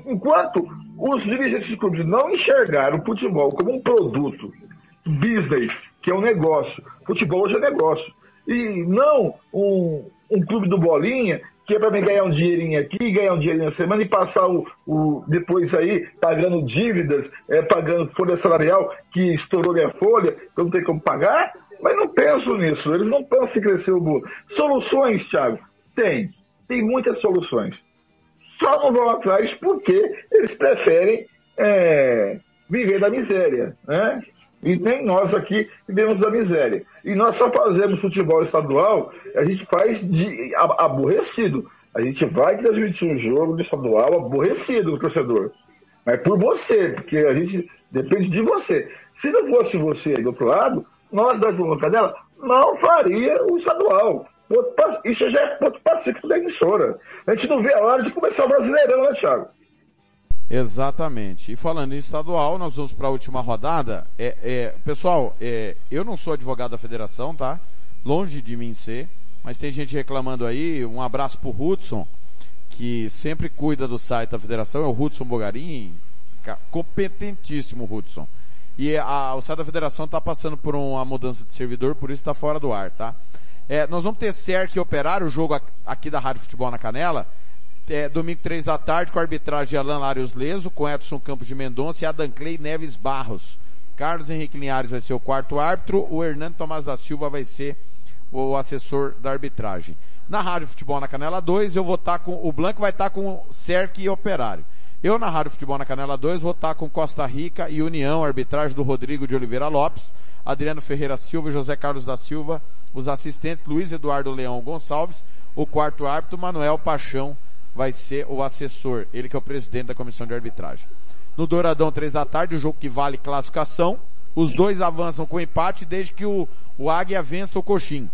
enquanto os dirigentes de clubes não enxergaram o futebol como um produto business que é um negócio. Futebol hoje é negócio. E não um, um clube do Bolinha que é para mim ganhar um dinheirinho aqui, ganhar um dinheirinho na semana e passar o, o depois aí pagando dívidas, é, pagando folha salarial que estourou minha folha, que eu não tenho como pagar. Mas não penso nisso, eles não pensam em crescer o bolo. Soluções, Thiago? Tem, tem muitas soluções. Só não vão atrás porque eles preferem é, viver da miséria, né? E nem nós aqui vivemos da miséria. E nós só fazemos futebol estadual, a gente faz de aborrecido. A gente vai transmitir um jogo de estadual aborrecido do torcedor. Mas por você, porque a gente depende de você. Se não fosse você do outro lado, nós da Cadela não faria o estadual. Isso já é ponto pacífico da emissora. A gente não vê a hora de começar o Brasileirão, né, Thiago? Exatamente. E falando em estadual, nós vamos para a última rodada. É, é, pessoal, é, eu não sou advogado da federação, tá? Longe de mim ser. Mas tem gente reclamando aí. Um abraço pro Hudson, que sempre cuida do site da federação. É o Hudson Bogarim. Competentíssimo, Hudson. E a, o site da federação está passando por uma mudança de servidor, por isso está fora do ar, tá? É, nós vamos ter cerca e operar o jogo aqui da Rádio Futebol na Canela é, domingo três da tarde, com a arbitragem de Alan Larios Leso, com Edson Campos de Mendonça e Adam Clay Neves Barros. Carlos Henrique Linhares vai ser o quarto árbitro, o Hernando Tomás da Silva vai ser o assessor da arbitragem. Na Rádio Futebol na Canela 2, eu vou estar tá com, o Blanco vai estar tá com o Cerque e Operário. Eu na Rádio Futebol na Canela 2 vou estar com Costa Rica e União, arbitragem do Rodrigo de Oliveira Lopes, Adriano Ferreira Silva e José Carlos da Silva, os assistentes Luiz Eduardo Leão Gonçalves, o quarto árbitro Manuel Paixão vai ser o assessor, ele que é o presidente da comissão de arbitragem. No Douradão, três da tarde, o jogo que vale classificação. Os dois avançam com empate desde que o, o Águia vença o Coxim.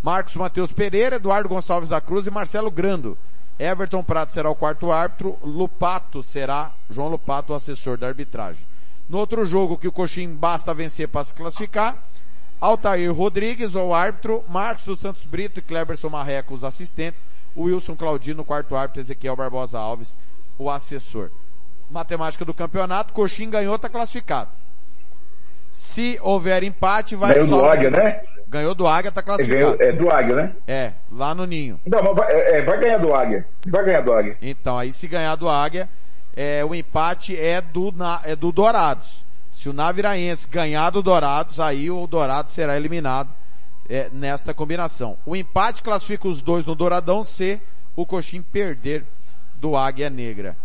Marcos Matheus Pereira, Eduardo Gonçalves da Cruz e Marcelo Grando. Everton Prato será o quarto árbitro, Lupato será, João Lupato, o assessor da arbitragem. No outro jogo que o Coxim basta vencer para se classificar, Altair Rodrigues, o árbitro, Marcos dos Santos Brito e Cleberson Marreco, os assistentes, Wilson Claudino, quarto árbitro, Ezequiel Barbosa Alves, o assessor. Matemática do campeonato, Coxim ganhou, está classificado. Se houver empate, vai Ganhou do Águia, né? Ganhou do Águia, tá classificado. É, do Águia, né? É, lá no Ninho. Não, vai, é, vai ganhar do Águia. Vai ganhar do Águia. Então, aí se ganhar do Águia, é, o empate é do, na, é do Dourados. Se o Naviraense ganhar do Dourados, aí o Dourados será eliminado é, nesta combinação. O empate classifica os dois no Douradão se o Coxim perder do Águia Negra.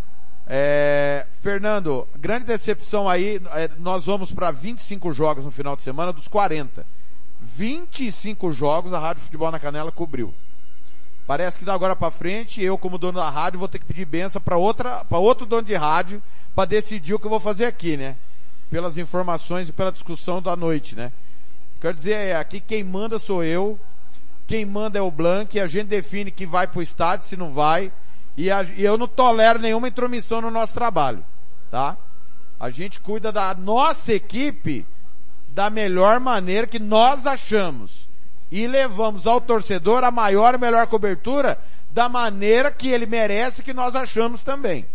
É, Fernando, grande decepção aí, é, nós vamos para 25 jogos no final de semana dos 40. 25 jogos a Rádio Futebol na Canela cobriu. Parece que da agora para frente, eu como dono da rádio vou ter que pedir benção para outra, para outro dono de rádio para decidir o que eu vou fazer aqui, né? Pelas informações e pela discussão da noite, né? Quer dizer, é, aqui quem manda sou eu, quem manda é o Blanc, e a gente define que vai pro estádio, se não vai, e, a, e eu não tolero nenhuma intromissão no nosso trabalho, tá? A gente cuida da nossa equipe da melhor maneira que nós achamos. E levamos ao torcedor a maior e melhor cobertura da maneira que ele merece que nós achamos também.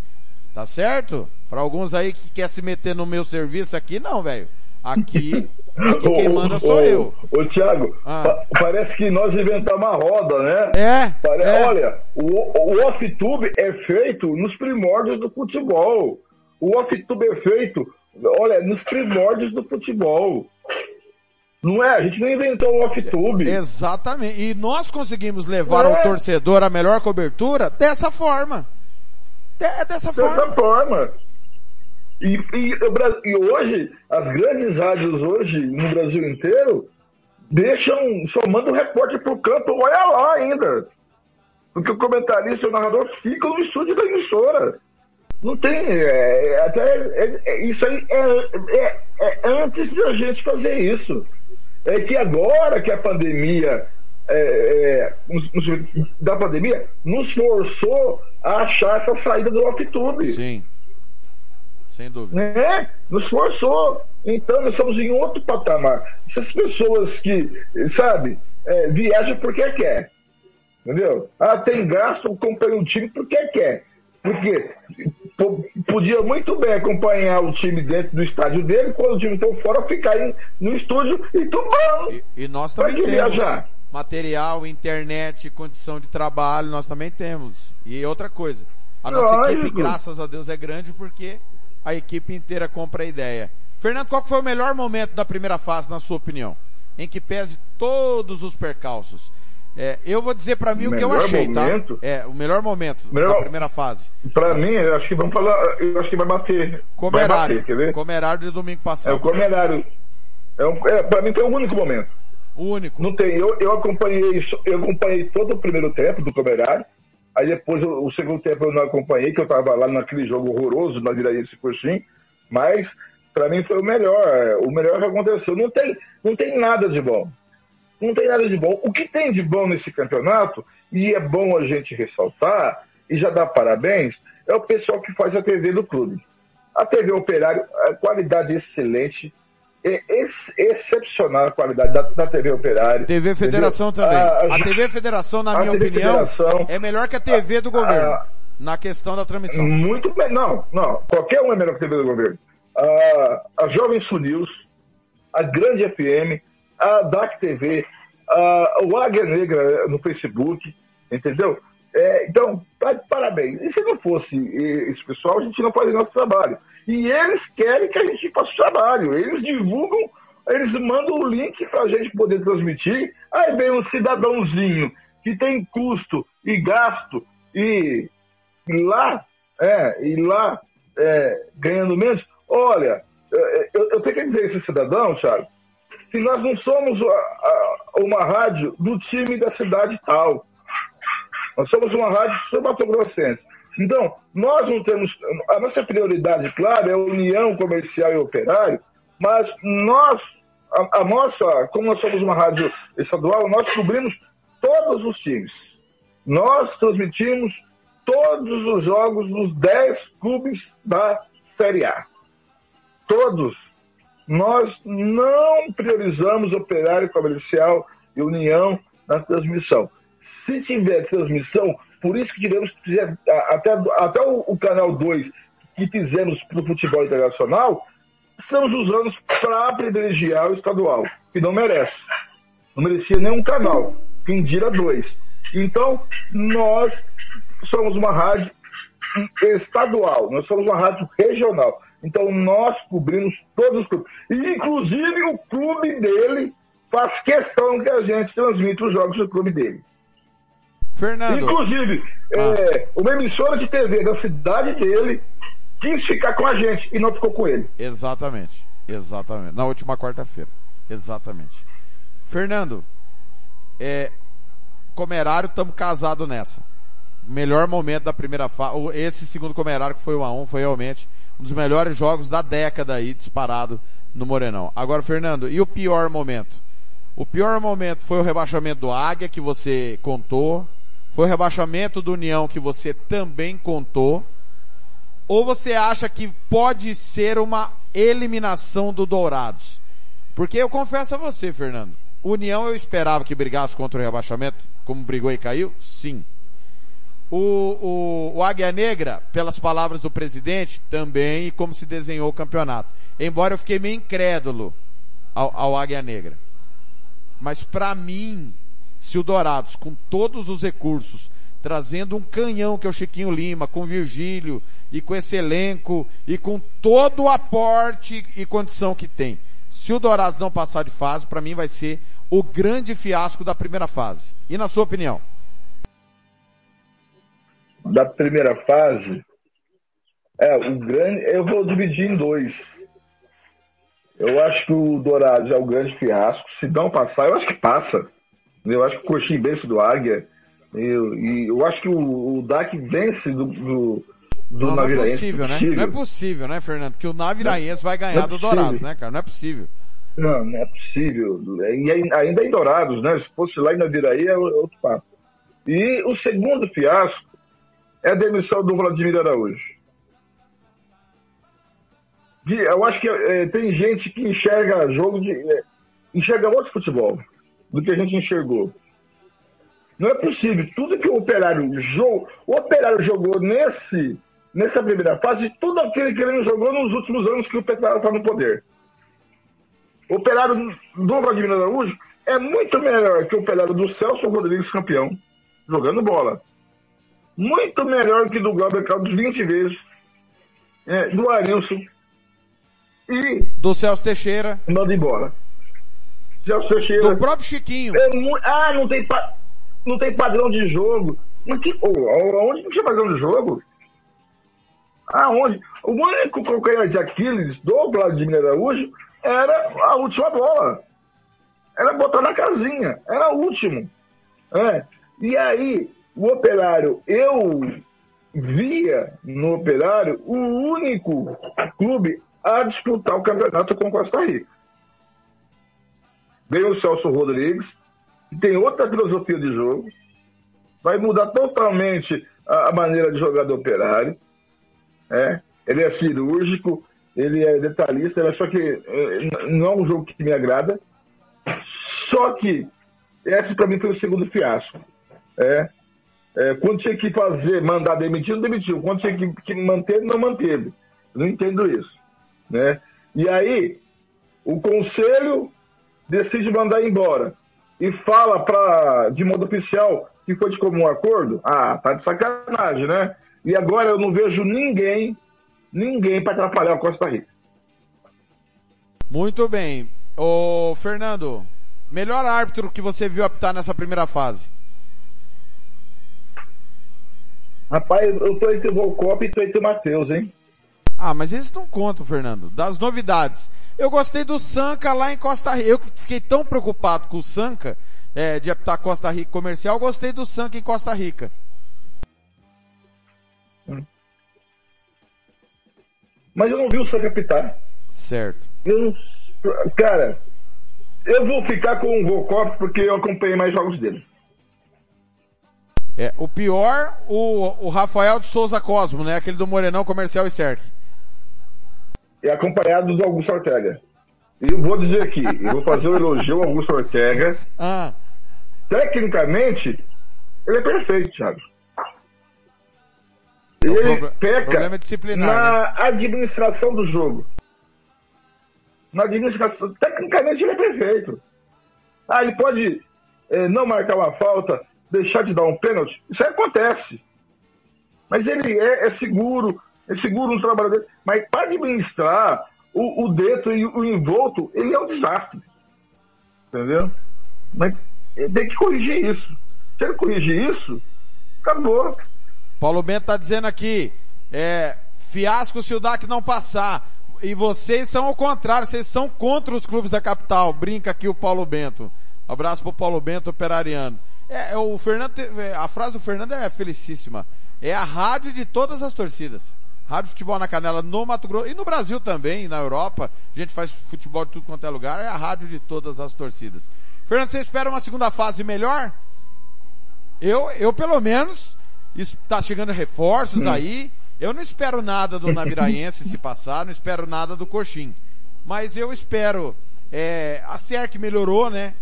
Tá certo? Para alguns aí que quer se meter no meu serviço aqui, não, velho. Aqui Aqui quem manda sou ô, eu. Ô, Thiago, ah. pa parece que nós inventamos uma roda, né? É. Pare é. Olha, o, o off-tube é feito nos primórdios do futebol. O off-tube é feito, olha, nos primórdios do futebol. Não é? A gente não inventou o off-tube. Exatamente. E nós conseguimos levar é. ao torcedor a melhor cobertura dessa forma. É dessa, dessa forma. Dessa forma. E, e, e, hoje, as grandes rádios hoje, no Brasil inteiro, deixam, só mandam um repórter pro campo, olha lá ainda. Porque o comentarista e o narrador ficam no estúdio da emissora. Não tem, é, é até, é, é, isso aí é, é, é antes de a gente fazer isso. É que agora que a pandemia, da pandemia, nos forçou a achar essa saída do off-tube. Sim sem dúvida. Né? Nos forçou. Então nós estamos em outro patamar. Essas pessoas que, sabe, viajam porque quer. Entendeu? Ah, tem gasto, acompanha um time porque quer. Porque po- podia muito bem acompanhar o time dentro do estádio dele, quando o time for fora, ficar em- no estúdio e tumbando. E nós Pra também temos viajar? material, internet, condição de trabalho, nós também temos. E outra coisa, a nossa Lógico. equipe, graças a Deus, é grande porque a equipe inteira compra a ideia. Fernando, qual foi o melhor momento da primeira fase, na sua opinião? Em que pese todos os percalços. É, eu vou dizer pra mim o que eu achei, momento? tá? É, o melhor momento Melhor- da primeira fase. Pra mim, eu acho que vamos falar, eu acho que vai bater. Vai Comerário. bater, quer ver? Comerário de domingo É passado. o Comerário. É, um, é, pra mim foi o único momento. O único. Não tem. Eu, eu acompanhei isso- eu acompanhei todo o primeiro tempo do Comerário. Aí depois o, o segundo tempo eu não acompanhei, que eu tava lá naquele jogo horroroso na Viraense Coxim. Mas pra mim foi o melhor. é, O melhor que aconteceu. Não tem, não tem nada de bom. Não tem nada de bom. O que tem de bom nesse campeonato, e é bom a gente ressaltar, e já dar parabéns, é o pessoal que faz a TV do clube. A TV Operário, a qualidade excelente, é ex- excepcional a qualidade da, da TV Operário. TV Federação entendeu? também. A- A, TV Federação, na a minha TV opinião, Federação- é melhor que a TV do governo. a- na questão da transmissão. Muito bem, não, não. Qualquer um é melhor que a TV do governo. A, a Jovem Sul News, a Grande FM, a DAC TV, a, o Águia Negra no Facebook, entendeu? É, então, tá de parabéns. E se não fosse esse pessoal, a gente não faria nosso trabalho. E eles querem que a gente faça o trabalho. Eles divulgam, eles mandam o link para a gente poder transmitir. Aí vem um cidadãozinho que tem custo e gasto e lá, é, e lá é, ganhando menos. Olha, é, eu, eu tenho que dizer esse cidadão, Thiago, que nós não somos uma rádio do time da cidade tal. Nós somos uma rádio sul-mato-grossense. Então, nós não temos. A nossa prioridade, claro, é a união comercial e operário, mas nós, a, a nossa, como nós somos uma rádio estadual, nós cobrimos todos os times. Nós transmitimos todos os jogos dos 10 clubes da Série A. Todos. Nós não priorizamos operário comercial e união na transmissão. Se tiver transmissão, por isso que tivemos até, até o, o canal 2 que fizemos para o futebol internacional, estamos usando para privilegiar o estadual, que não merece. Não merecia nenhum canal. Quem dira dois. Então, nós somos uma rádio estadual, nós somos uma rádio regional. Então nós cobrimos todos os clubes. E inclusive o clube dele faz questão que a gente transmita os jogos do clube dele. Fernando. Inclusive, é, uma emissora de TV da cidade dele quis ficar com a gente e não ficou com ele. Exatamente. Exatamente. Na última quarta-feira. Exatamente. Fernando, é, Comerário, estamos casados nessa. Melhor momento da primeira fase. Esse segundo Comerário que foi o A1 foi realmente um dos melhores jogos da década aí, disparado no Morenão. Agora, Fernando, e o pior momento? O pior momento foi o rebaixamento do Águia, que você contou. Foi o rebaixamento do União, que você também contou. Ou você acha que pode ser uma eliminação do Dourados? Porque eu confesso a você, Fernando. União eu esperava que brigasse contra o rebaixamento, como brigou e caiu? Sim. O, o, o Águia Negra, pelas palavras do presidente, também, e como se desenhou o campeonato. Embora eu fiquei meio incrédulo ao, ao Águia Negra. Mas para mim, se o Dourados, com todos os recursos, trazendo um canhão que é o Chiquinho Lima, com Virgílio, e com esse elenco, e com todo o aporte e condição que tem, se o Dourados não passar de fase, para mim vai ser o grande fiasco da primeira fase. E na sua opinião? Da primeira fase, é, o grande, eu vou dividir em dois. Eu acho que o Dourados é o grande fiasco. Se não passar, eu acho que passa. Eu acho que o Coxim vence do Águia. Eu, e eu acho que o, o DAC vence do, do, do não, não é possível, né? Não é possível, né, Fernando? Que o Naviraense vai ganhar não é do. Dourados, né, cara? Não é possível. Não, não é possível. E ainda em Dourados, né? Se fosse lá em Naviraí é outro papo. E o segundo fiasco é a demissão do Vladimir Araújo. De- Eu acho que eh, tem gente que enxerga jogo de. eh, enxerga outro futebol do que a gente enxergou. Não é possível. Tudo que o operário jogou. O operário jogou nesse, nessa primeira fase, tudo aquilo que ele não jogou nos últimos anos que o Operário está no poder. O Operário do Vladimir Araújo é muito melhor que o Operário do Celso Rodrigues campeão, jogando bola. Muito melhor que do Glauber Carlos 20 vezes, é, do Arilson e Do Celso Teixeira. manda embora. Celso Teixeira. Do próprio Chiquinho. É ah, não tem, pa- não tem padrão de jogo. Mas que, oh, aonde não tinha padrão de jogo? Aonde? O único calcanhar de Aquiles do Vladimir Araújo era a última bola. Era botar na casinha. Era o último. É. E aí, o operário, eu via no operário o único clube a disputar o campeonato com Costa Rica. Veio o Celso Rodrigues, tem outra filosofia de jogo, vai mudar totalmente a, maneira de jogar do operário. É. Ele é cirúrgico, ele é detalhista, mas só que eh, não é um jogo que me agrada. Só que esse para mim foi o segundo fiasco. É. É, quando tinha que fazer, mandar demitir, não demitiu. Quando tinha que, que manter, não manteve. Não entendo isso. Né? E aí, o conselho decide mandar embora e fala pra, de modo oficial que foi de comum acordo. Ah, tá de sacanagem, né? E agora eu não vejo ninguém, ninguém para atrapalhar o Costa Rica. Muito bem. Ô, Fernando, melhor árbitro que você viu apitar nessa primeira fase? Rapaz, eu tô entre o Volcop e tô entre o Matheus, hein? Ah, mas eles não contam, Fernando. Das novidades. Eu gostei do Sanca lá em Costa Rica. Eu fiquei tão preocupado com o Sanca, é, de apitar Costa Rica comercial, gostei do Sanca em Costa Rica. Mas eu não vi o Sanca apitar. Certo. Eu não... Cara, eu vou ficar com o Volcop porque eu acompanhei mais jogos dele. É, o pior, o, o Rafael de Souza Cosmo, né? Aquele do Morenão Comercial e Cerc. É acompanhado do Augusto Ortega. E eu vou dizer aqui, eu vou fazer um elogio ao Augusto Ortega. Ah. Tecnicamente, ele é perfeito, Thiago. É Ele peca na administração do jogo. Na administração, tecnicamente ele é perfeito. Ah, ele pode eh, não marcar uma falta, deixar de dar um pênalti. Isso aí acontece. Mas ele é, é seguro, é seguro no trabalho dele. Mas para administrar o, o e o envolto, ele é um desastre. Entendeu? Mas tem que corrigir isso. Se ele corrigir isso, acabou. Paulo Bento tá dizendo aqui, é, fiasco se o DAC não passar. E vocês são ao contrário, vocês são contra os clubes da capital. Brinca aqui o Paulo Bento. Abraço pro Paulo Bento, operariano. É, é, o Fernando, é, a frase do Fernando é felicíssima. É a rádio de todas as torcidas. Rádio Futebol na Canela no Mato Grosso e no Brasil também, na Europa. A gente faz futebol de tudo quanto é lugar. É a rádio de todas as torcidas. Fernando, você espera uma segunda fase melhor? Eu, eu pelo menos, está chegando reforços Hum. aí. Eu não espero nada do Naviraense se passar, não espero nada do Coxim. Mas eu espero, é, a SERC melhorou, né?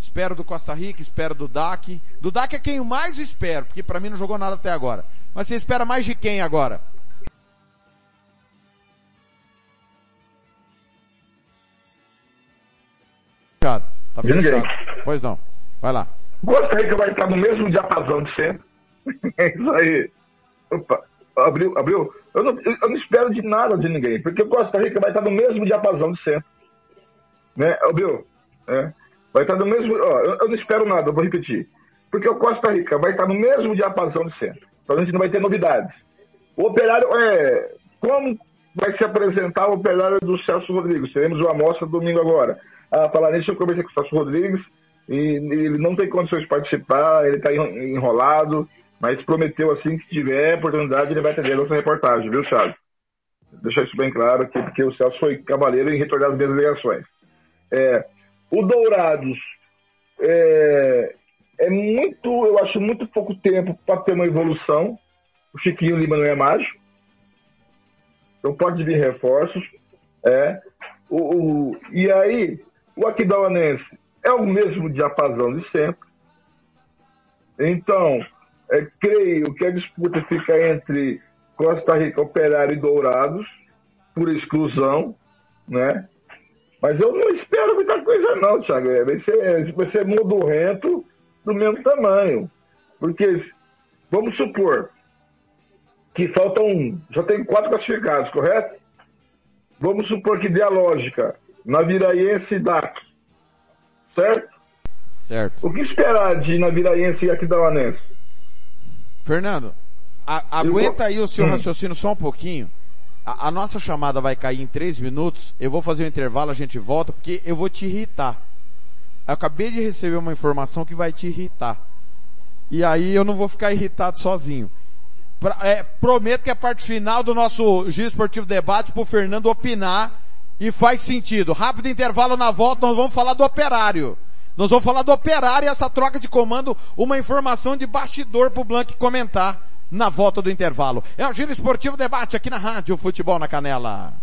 Espero do Costa Rica, espero do DAC. Do DAC é quem eu mais espero, porque pra mim não jogou nada até agora. Mas você espera mais de quem agora? Fechado. Tá ninguém. fechado. Pois não. Vai lá. Costa Rica vai estar no mesmo diapasão de sempre. É isso aí. Opa, abriu, abriu. Eu não, eu não espero de nada de ninguém, porque o Costa Rica vai estar no mesmo diapasão de sempre. Né, abriu? É. Vai estar no mesmo. Ó, eu, eu não espero nada, eu vou repetir. Porque o Costa Rica vai estar no mesmo diapasão de sempre. Então a gente não vai ter novidades. O operário é. Como vai se apresentar o operário do Celso Rodrigues? Teremos uma amostra domingo agora. A falar nisso, eu conversei com o Celso Rodrigues e ele não tem condições de participar, ele está enrolado, mas prometeu assim que tiver oportunidade ele vai atender a nossa reportagem, viu, Thiago? Deixar isso bem claro aqui, porque o Celso foi cavaleiro em retornar as minhas ligações. É, o Dourados é, é muito, eu acho muito pouco tempo para ter uma evolução. O Chiquinho Lima não é mágico. Então pode vir reforços. É. O, o- e aí, o Aquidauanense é o mesmo diapasão de sempre. Então, é, creio que a disputa fica entre Costa Rica, Operário e Dourados, por exclusão, né? Mas eu não espero muita coisa não, Thiago. É, vai ser, vai ser modorrento do mesmo tamanho. Porque, vamos supor, que faltam, já tem quatro classificados, correto? Vamos supor que dê a lógica, Naviraense e DAC, certo? Certo. O que esperar de Naviraense e Aquidauanense? Fernando, a, aguenta aí o seu Hum. raciocínio só um pouquinho. A, a nossa chamada vai cair em três minutos. Eu vou fazer um intervalo, a gente volta, porque eu vou te irritar. Eu acabei de receber uma informação que vai te irritar. E aí eu não vou ficar irritado sozinho. Pra- é, prometo que a parte final do nosso Giro Esportivo Debate pro Fernando opinar e faz sentido. Rápido intervalo na volta, nós vamos falar do operário. Nós vamos falar do operário e essa troca de comando, uma informação de bastidor pro Blank comentar na volta do intervalo. É o Giro Esportivo Debate aqui na Rádio Futebol na Canela.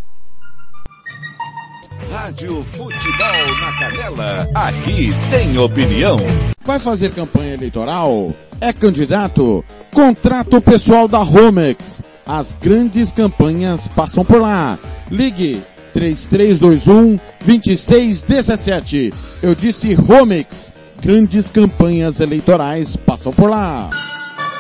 Rádio Futebol na Canela. Aqui tem opinião. Vai fazer campanha eleitoral? É candidato? Contrato pessoal da Romex. As grandes campanhas passam por lá. Ligue 3321 2617. Eu disse Romex. Grandes campanhas eleitorais passam por lá.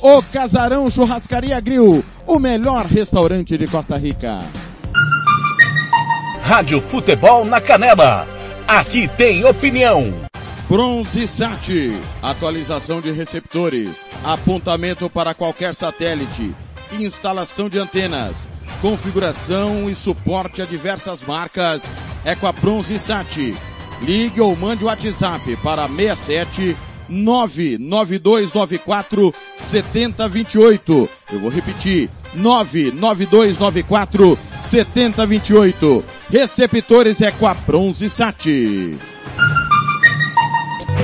O Casarão Churrascaria Grill, o melhor restaurante de Costa Rica. Rádio Futebol na Canela. Aqui tem opinião. Bronze Sat, atualização de receptores, apontamento para qualquer satélite, instalação de antenas, configuração e suporte a diversas marcas. É com a Bronze Sat. Ligue ou mande o WhatsApp para 67 99294 7028. Eu vou repetir. 99294 7028. Receptores é com a Bronze Sat.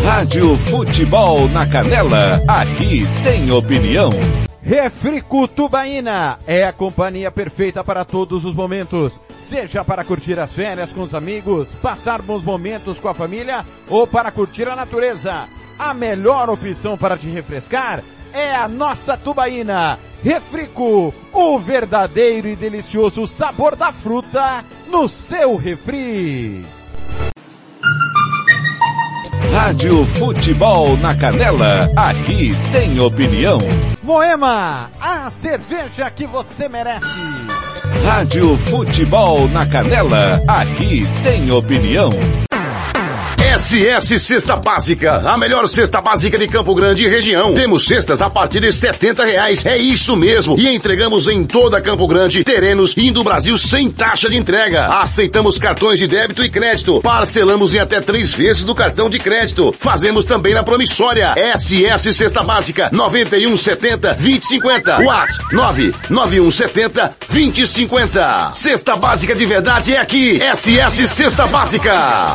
Rádio Futebol na Canela. Aqui tem opinião. Refrico Tubaína é a companhia perfeita para todos os momentos. Seja para curtir as férias com os amigos, passar bons momentos com a família ou para curtir a natureza. A melhor opção para te refrescar é a nossa Tubaína. Refrico, o verdadeiro e delicioso sabor da fruta no seu refri. Rádio Futebol na Canela. Aqui tem opinião. Moema, a cerveja que você merece. Rádio Futebol na Canela. Aqui tem opinião. SS Cesta Básica, a melhor cesta básica de Campo Grande e região. Temos cestas a partir de 70 reais. É isso mesmo. E entregamos em toda Campo Grande, terrenos e do Brasil sem taxa de entrega. Aceitamos cartões de débito e crédito. Parcelamos em até três vezes do cartão de crédito. Fazemos também na promissória. SS Cesta Básica, 9170 2050. WhatsApp 99170 2050. Cesta Básica de verdade é aqui. SS Cesta Básica.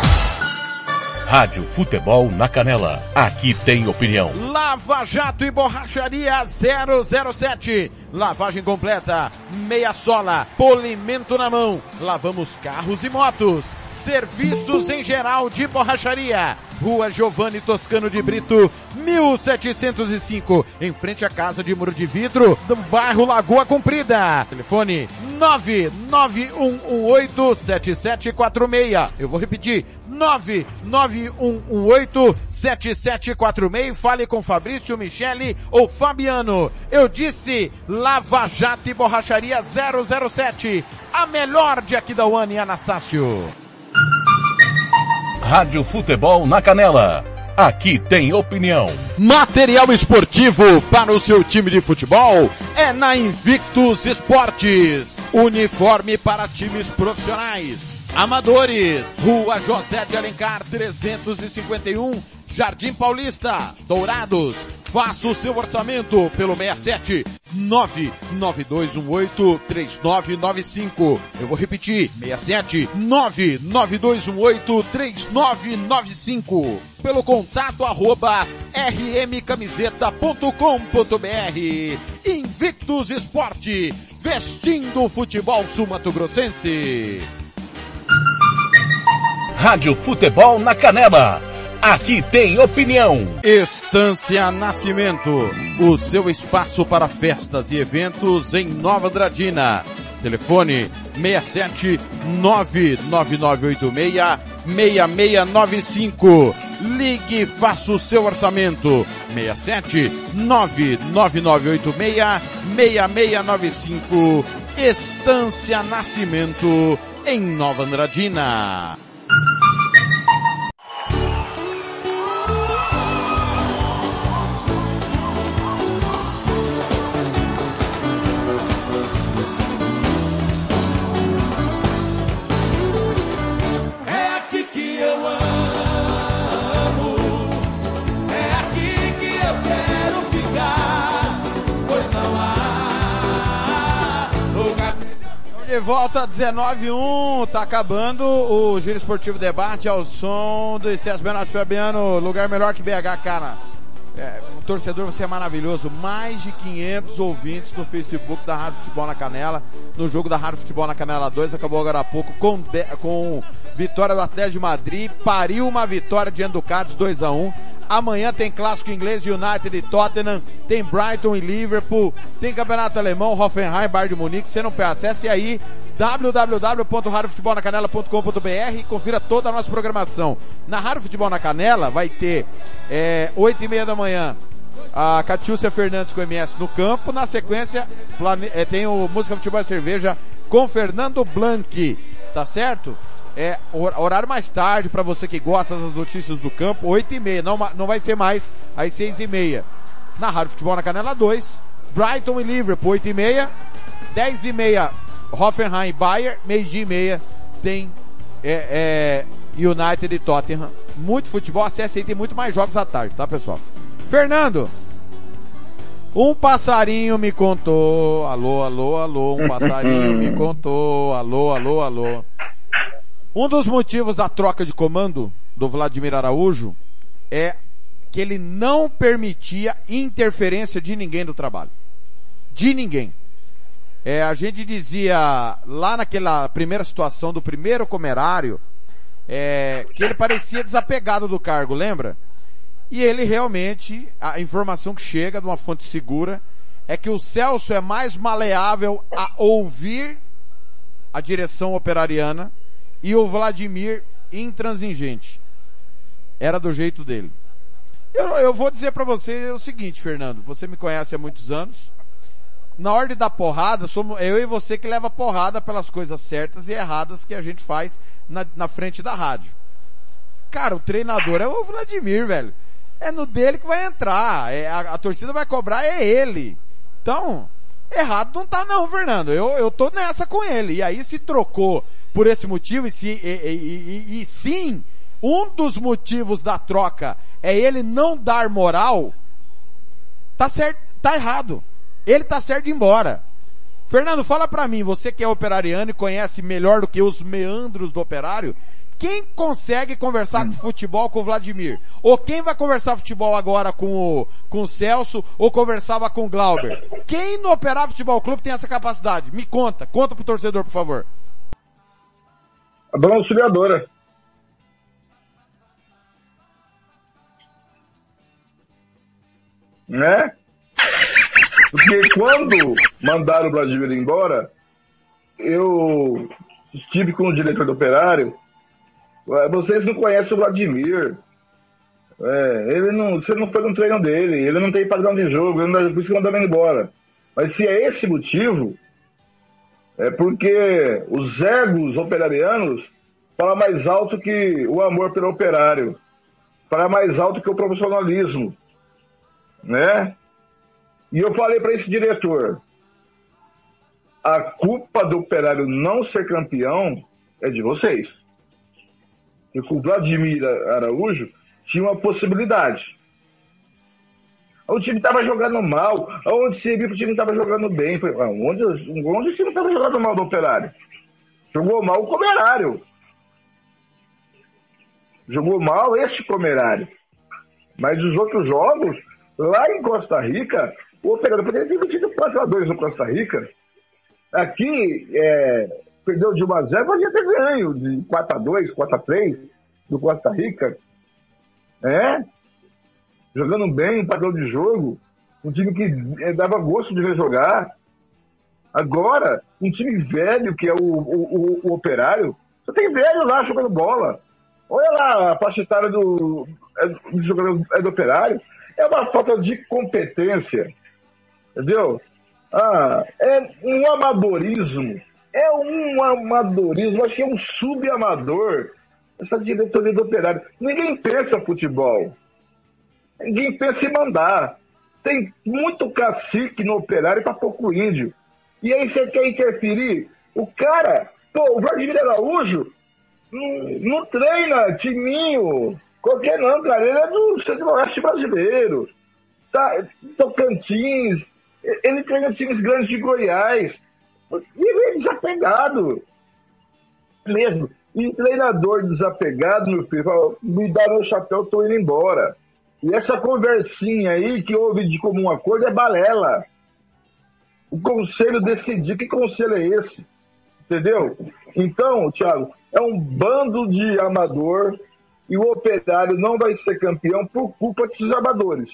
Rádio Futebol na Canela. Aqui tem opinião. Lava Jato e Borracharia 007. Lavagem completa, meia sola, polimento na mão. Lavamos carros e motos. Serviços em geral de borracharia. Rua Giovanni Toscano de Brito, 1705, em frente à Casa de Muro de Vidro, do bairro Lagoa Comprida. Telefone 991187746. Eu vou repetir, 991187746. Fale com Fabrício, Michele ou Fabiano. Eu disse Lava Jato e Borracharia 007. A melhor de Aquidauana e Anastácio. Rádio Futebol na Canela. Aqui tem opinião. Material esportivo para o seu time de futebol é na Invictus Esportes. Uniforme para times profissionais, amadores. Rua José de Alencar 351, Jardim Paulista, Dourados. Faça o seu orçamento pelo 67 99218 3995. Eu vou repetir, 67 99218 3995. Pelo contato arroba rmcamiseta.com.br. Invictus Esporte, vestindo o futebol sumatogrossense. Rádio Futebol na Canela. Aqui tem opinião. Estância Nascimento, o seu espaço para festas e eventos em Nova Dradina. Telefone 67 99986 6695. Ligue e faça o seu orçamento. 67 99986 6695. Estância Nascimento em Nova Andradina. De volta 19-1, tá acabando o Giro Esportivo Debate ao som do César Bernardo Fabiano, lugar melhor que BH, cara. É, o torcedor, você é maravilhoso. Mais de 500 ouvintes no Facebook da Rádio Futebol na Canela. No jogo da Rádio Futebol na Canela 2, acabou agora há pouco com, de- com vitória do Atlético de Madrid. Pariu uma vitória diante do Cádiz 2 a 1 Amanhã tem clássico inglês United e Tottenham. Tem Brighton e Liverpool. Tem campeonato alemão, Hoffenheim, Bayern de Munique. Você não perde. Acesse aí www.radiofutebolnacanela.com.br e confira toda a nossa programação. Na Rádio Futebol na Canela vai ter é, 8 e meia da manhã a Catiúcia Fernandes com MS no campo. Na sequência plane- é, tem o Música Futebol e Cerveja com Fernando Blanc. Tá certo? É hor- horário mais tarde para você que gosta das notícias do campo, 8 e meia. Não, ma- não vai ser mais às 6 e meia. Na Rádio Futebol na Canela 2, Brighton e Liverpool, 8 e meia. 10 e meia, Hoffenheim e Bayern. Meio dia e meia tem é, é, United e Tottenham. Muito futebol, acesse aí, tem muito mais jogos à tarde, tá pessoal? Fernando, um passarinho me contou, alô, alô, alô, um passarinho me contou, alô, alô, alô. Um dos motivos da troca de comando do Vladimir Araújo é que ele não permitia interferência de ninguém do trabalho. De ninguém. É, a gente dizia lá naquela primeira situação do primeiro comerário, é, que ele parecia desapegado do cargo, lembra? E ele realmente, a informação que chega de uma fonte segura é que o Celso é mais maleável a ouvir a direção operariana e o Vladimir intransigente. Era do jeito dele. Eu, eu vou dizer para você o seguinte, Fernando, você me conhece há muitos anos. Na hora dar porrada, somos eu e você que leva porrada pelas coisas certas e erradas que a gente faz na, na frente da rádio. Cara, o treinador é o Vladimir, velho. É no dele que vai entrar. É, a, a torcida vai cobrar é ele. Então, errado não tá não, Fernando. Eu, eu tô nessa com ele. E aí se trocou por esse motivo e, se, e, e- e- sim, um dos motivos da troca é ele não dar moral, tá certo, tá errado. Ele tá certo de ir embora. Fernando, fala pra mim, você que é operariano e conhece melhor do que os meandros do operário, quem consegue conversar com futebol com o Vladimir? Ou quem vai conversar futebol agora com o, com o Celso ou conversava com o Glauber? Quem no Operário Futebol Clube tem essa capacidade? Me conta, conta pro torcedor, por favor. A dona auxiliadora. Né? Porque quando mandaram o Vladimir embora, eu estive com o diretor do operário. "Ué, Vocês não conhecem o Vladimir. É, ele não, você não foi no treino dele, ele não tem padrão de jogo, ele não, por isso que mandaram ele embora. Mas se é esse motivo, é porque os egos operarianos falam mais alto que o amor pelo operário, fala mais alto que o profissionalismo, né? E eu falei para esse diretor, a culpa do operário não ser campeão é de vocês. Porque o Vladimir Araújo tinha uma possibilidade. O time estava jogando mal. Onde se viu que o time estava jogando bem? Foi, onde, onde o time estava jogando mal do operário? Jogou mal o comerário. Jogou mal este comerário. Mas os outros jogos, lá em Costa Rica, o operário poderia ter metido 4x2 no Costa Rica. Aqui, é, perdeu de 1x0, podia ter ganho de 4x2, 4x3 do Costa Rica. É? Jogando bem, um padrão de jogo. Um time que é, dava gosto de ver jogar. Agora, um time velho, que é o, o, o, o operário, só tem velho lá jogando bola. Olha lá, a faixa etária do, é, do jogador é do operário. É uma falta de competência. Entendeu? Ah, é um amadorismo. É um amadorismo, acho que é um subamador. Essa diretoria do operário. Ninguém pensa futebol. Ninguém pensa em mandar. Tem muito cacique no operário para pouco índio. E aí você quer interferir? O cara, pô, o Vladimir Araújo não, não treina timinho. Qualquer não, cara. Ele é do centro-oeste brasileiro. Tá, Tocantins. Ele treina times grandes de Goiás. Ele é desapegado. Mesmo. E treinador desapegado, meu filho, me dá meu chapéu, tô indo embora. E essa conversinha aí que houve de comum acordo é balela. O conselho decidiu. Que conselho é esse? Entendeu? Então, Thiago, é um bando de amador e o operário não vai ser campeão por culpa desses amadores.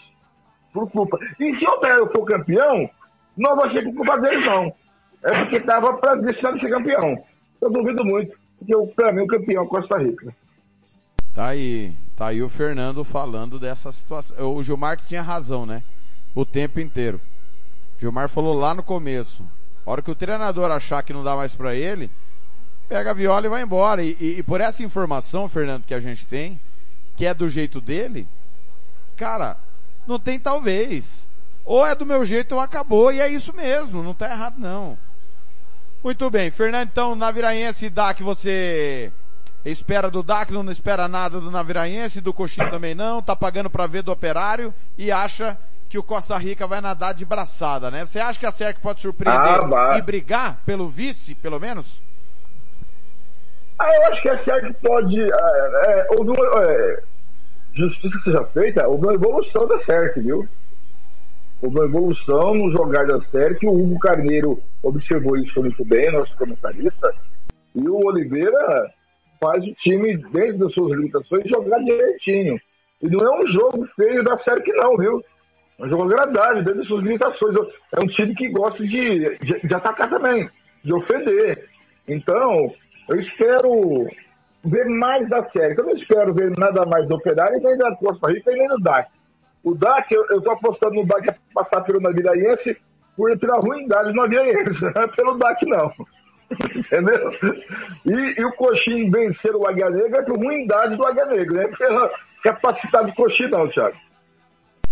Por culpa. E se o operário for campeão, não vai ser por culpa deles, não. É porque estava para destinado a ser campeão. Eu duvido muito, porque para mim o campeão é Costa Rica. Tá aí, tá aí o Fernando falando dessa situação. O Gilmar que tinha razão, né? O tempo inteiro. Gilmar falou lá no começo. A hora que o treinador achar que não dá mais para ele, pega a viola e vai embora. E, e, e, por essa informação, Fernando, que a gente tem, que é do jeito dele, cara, não tem talvez. Ou é do meu jeito ou acabou, e é isso mesmo, não tá errado não. Muito bem, Fernando, então, Naviraense dá que você espera do DAC, não espera nada do Naviraense, do Coxinho também não, tá pagando para ver do Operário e acha que o Costa Rica vai nadar de braçada, né? Você acha que a SERC pode surpreender ah, e brigar pelo vice, pelo menos? Ah, eu acho que a SERC pode. É, é, houve uma, é, justiça seja feita, houve uma evolução da SERC, viu? Houve uma evolução no jogar da SERC, o Hugo Carneiro observou isso muito bem, nosso comentarista, e o Oliveira faz o time, dentro das suas limitações, jogar direitinho. E não é um jogo feio da série que não, viu? É um jogo agradável, dentro das suas limitações. É um time que gosta de, de, de atacar também, de ofender. Então, eu espero ver mais da série. Eu não espero ver nada mais do Operário, nem da Costa Rica, nem do DAC. O DAC, eu, tô apostando no DAC a passar pelo Naviraense por pela ruindade do Naviraense, não é pelo DAC não. Entendeu? E, e, o Coxinho vencer o Águia Negra é por ruindade do Águia Negra, né? Pela capacidade do Coxinho não, Thiago.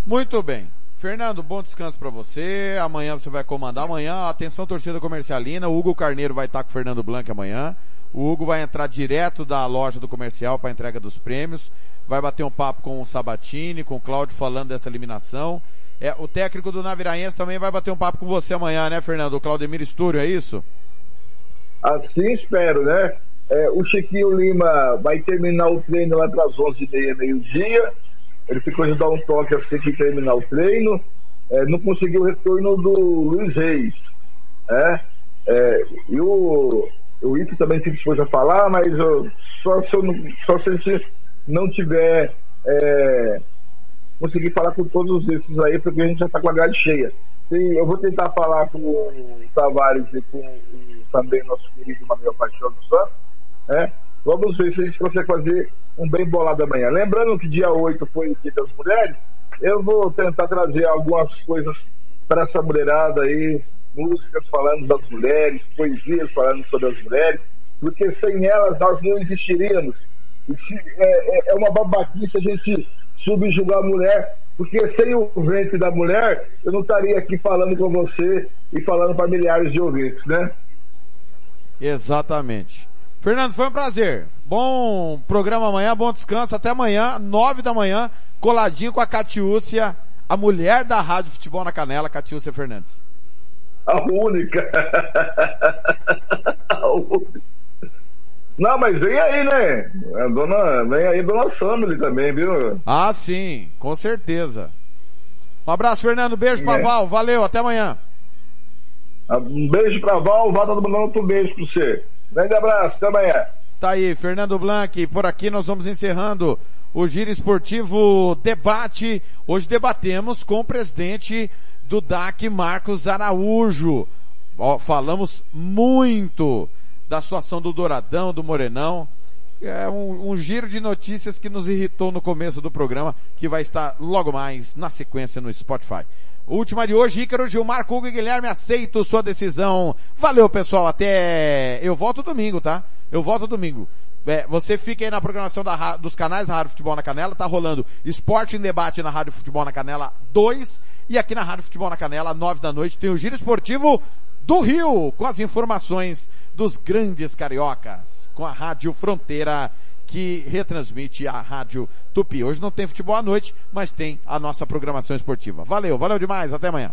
Muito bem. Fernando, bom descanso para você. Amanhã você vai comandar. Amanhã, atenção torcida comercialina. O Hugo Carneiro vai estar com o Fernando Blanc amanhã. O Hugo vai entrar direto da loja do comercial para entrega dos prêmios. Vai bater um papo com o Sabatini, com o Cláudio falando dessa eliminação. É, o técnico do Naviraense também vai bater um papo com você amanhã, né, Fernando? O Claudemir Estúrio, é isso? Assim espero, né? É, o Chiquinho Lima vai terminar o treino lá para as 11h30, meio-dia. Ele ficou de dar um toque assim que terminar o treino. É, não conseguiu o retorno do Luiz Reis. Né? É, e o, o Ito também se dispôs a falar, mas eu, só, se eu não, só se ele não tiver é, conseguir falar com todos esses aí, porque a gente já está com a grade cheia. E eu vou tentar falar com o Tavares e com o também nosso querido Manuel Paixão dos Santos, né? Vamos ver se a gente consegue fazer um bem bolado amanhã. Lembrando que dia 8 foi o Dia das Mulheres, eu vou tentar trazer algumas coisas para essa mulherada aí, músicas falando das mulheres, poesias falando sobre as mulheres, porque sem elas nós não existiríamos. É, é, é, uma babaquice a gente subjugar a mulher, porque sem o ventre da mulher, eu não estaria aqui falando com você e falando para milhares de ouvintes, né? Exatamente. Fernando, foi um prazer. Bom programa amanhã, bom descanso. Até amanhã, nove da manhã, coladinho com a Catiúcia a mulher da Rádio Futebol na Canela, Catiúcia Fernandes. A única. A única. Não, mas vem aí, né? A dona, vem aí Dona Samily também, viu? Ah, sim, com certeza. Um abraço, Fernando. Beijo pra É. Val. Valeu, até amanhã. Um beijo pra Val, Val tá mandando outro beijo pra você. Grande abraço, até amanhã. Tá aí, Fernando Blanc. Por aqui nós vamos encerrando o Giro Esportivo Debate. Hoje debatemos com o presidente do DAC, Marcos Araújo. Ó, falamos muito da situação do Douradão, do Morenão. É um, um giro de notícias que nos irritou no começo do programa, que vai estar logo mais na sequência no Spotify. Última de hoje, Ícaro, Gilmar, Hugo e Guilherme, aceito sua decisão. Valeu, pessoal, até... Eu volto domingo, tá? Eu volto domingo. É, você fica aí na programação da, dos canais da Rádio Futebol na Canela, tá rolando Esporte em Debate na Rádio Futebol na Canela 2 e aqui na Rádio Futebol na Canela, 9 da noite, tem o Giro Esportivo do Rio, com as informações dos grandes cariocas, com a Rádio Fronteira que retransmite a Rádio Tupi. Hoje não tem futebol à noite, mas tem a nossa programação esportiva. Valeu, valeu demais, até amanhã.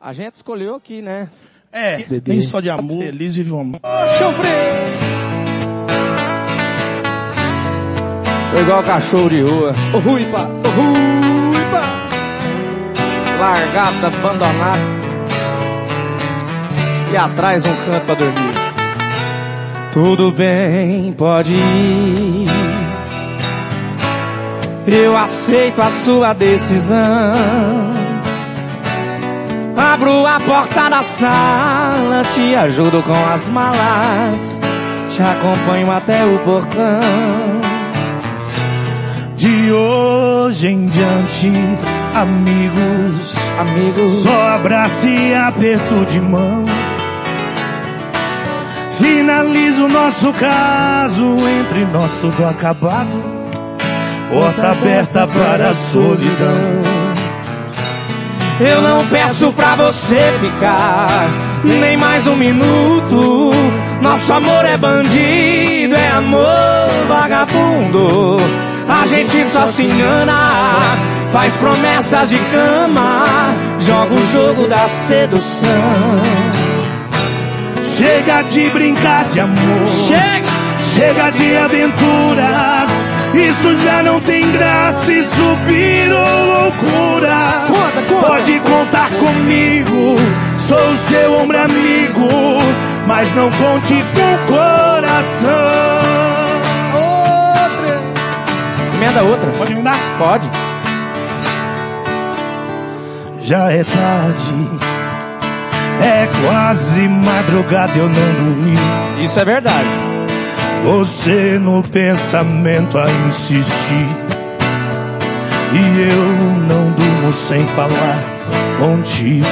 A gente escolheu aqui, né? É, nem só de amor, feliz o amor. Tô igual cachorro de rua. Ô Ruipa, ô Ruipa. Largado, abandonado. E atrás um canto pra dormir. Tudo bem, pode ir. Eu aceito a sua decisão. Abro a porta da sala, te ajudo com as malas, te acompanho até o portão. De hoje em diante, amigos, amigos, só abraço e aperto de mão. Finaliza o nosso caso entre nós tudo acabado. Porta aberta para a solidão. Eu não peço pra você ficar nem mais um minuto. Nosso amor é bandido, é amor vagabundo. A gente só se engana, faz promessas de cama, joga o jogo da sedução. Chega de brincar de amor. Chega! Chega de aventuras. Isso já não tem graça, isso virou loucura. Conta, conta. Pode contar comigo, sou seu ombro amigo, mas não conte com o coração. Outra. Emenda outra. Pode emendar? Pode. Já é tarde, é quase madrugada, eu não dormi. Isso é verdade. Você no pensamento a insistir. E eu não durmo sem falar contigo.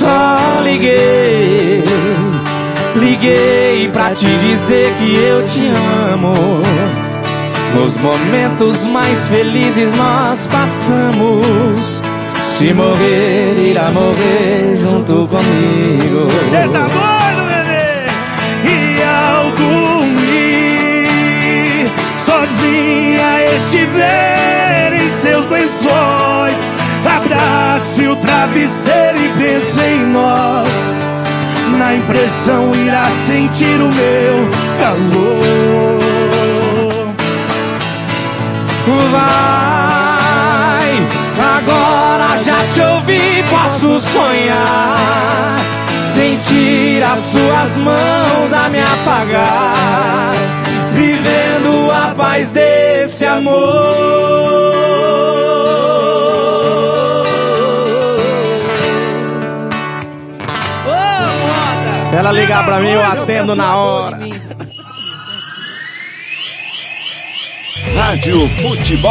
Só liguei, liguei pra te dizer que eu te amo. Nos momentos mais felizes nós passamos. Se morrer, irá morrer junto comigo. Cê tá doido, bebê? E algum dia, sozinha estiver em seus lençóis, abrace o travesseiro e pense em nós. Na impressão irá sentir o meu calor. Vai, já te ouvi, posso sonhar. Sentir as suas mãos a me apagar. Vivendo a paz desse amor. Se ela ligar pra mim, eu atendo na hora. Rádio Futebol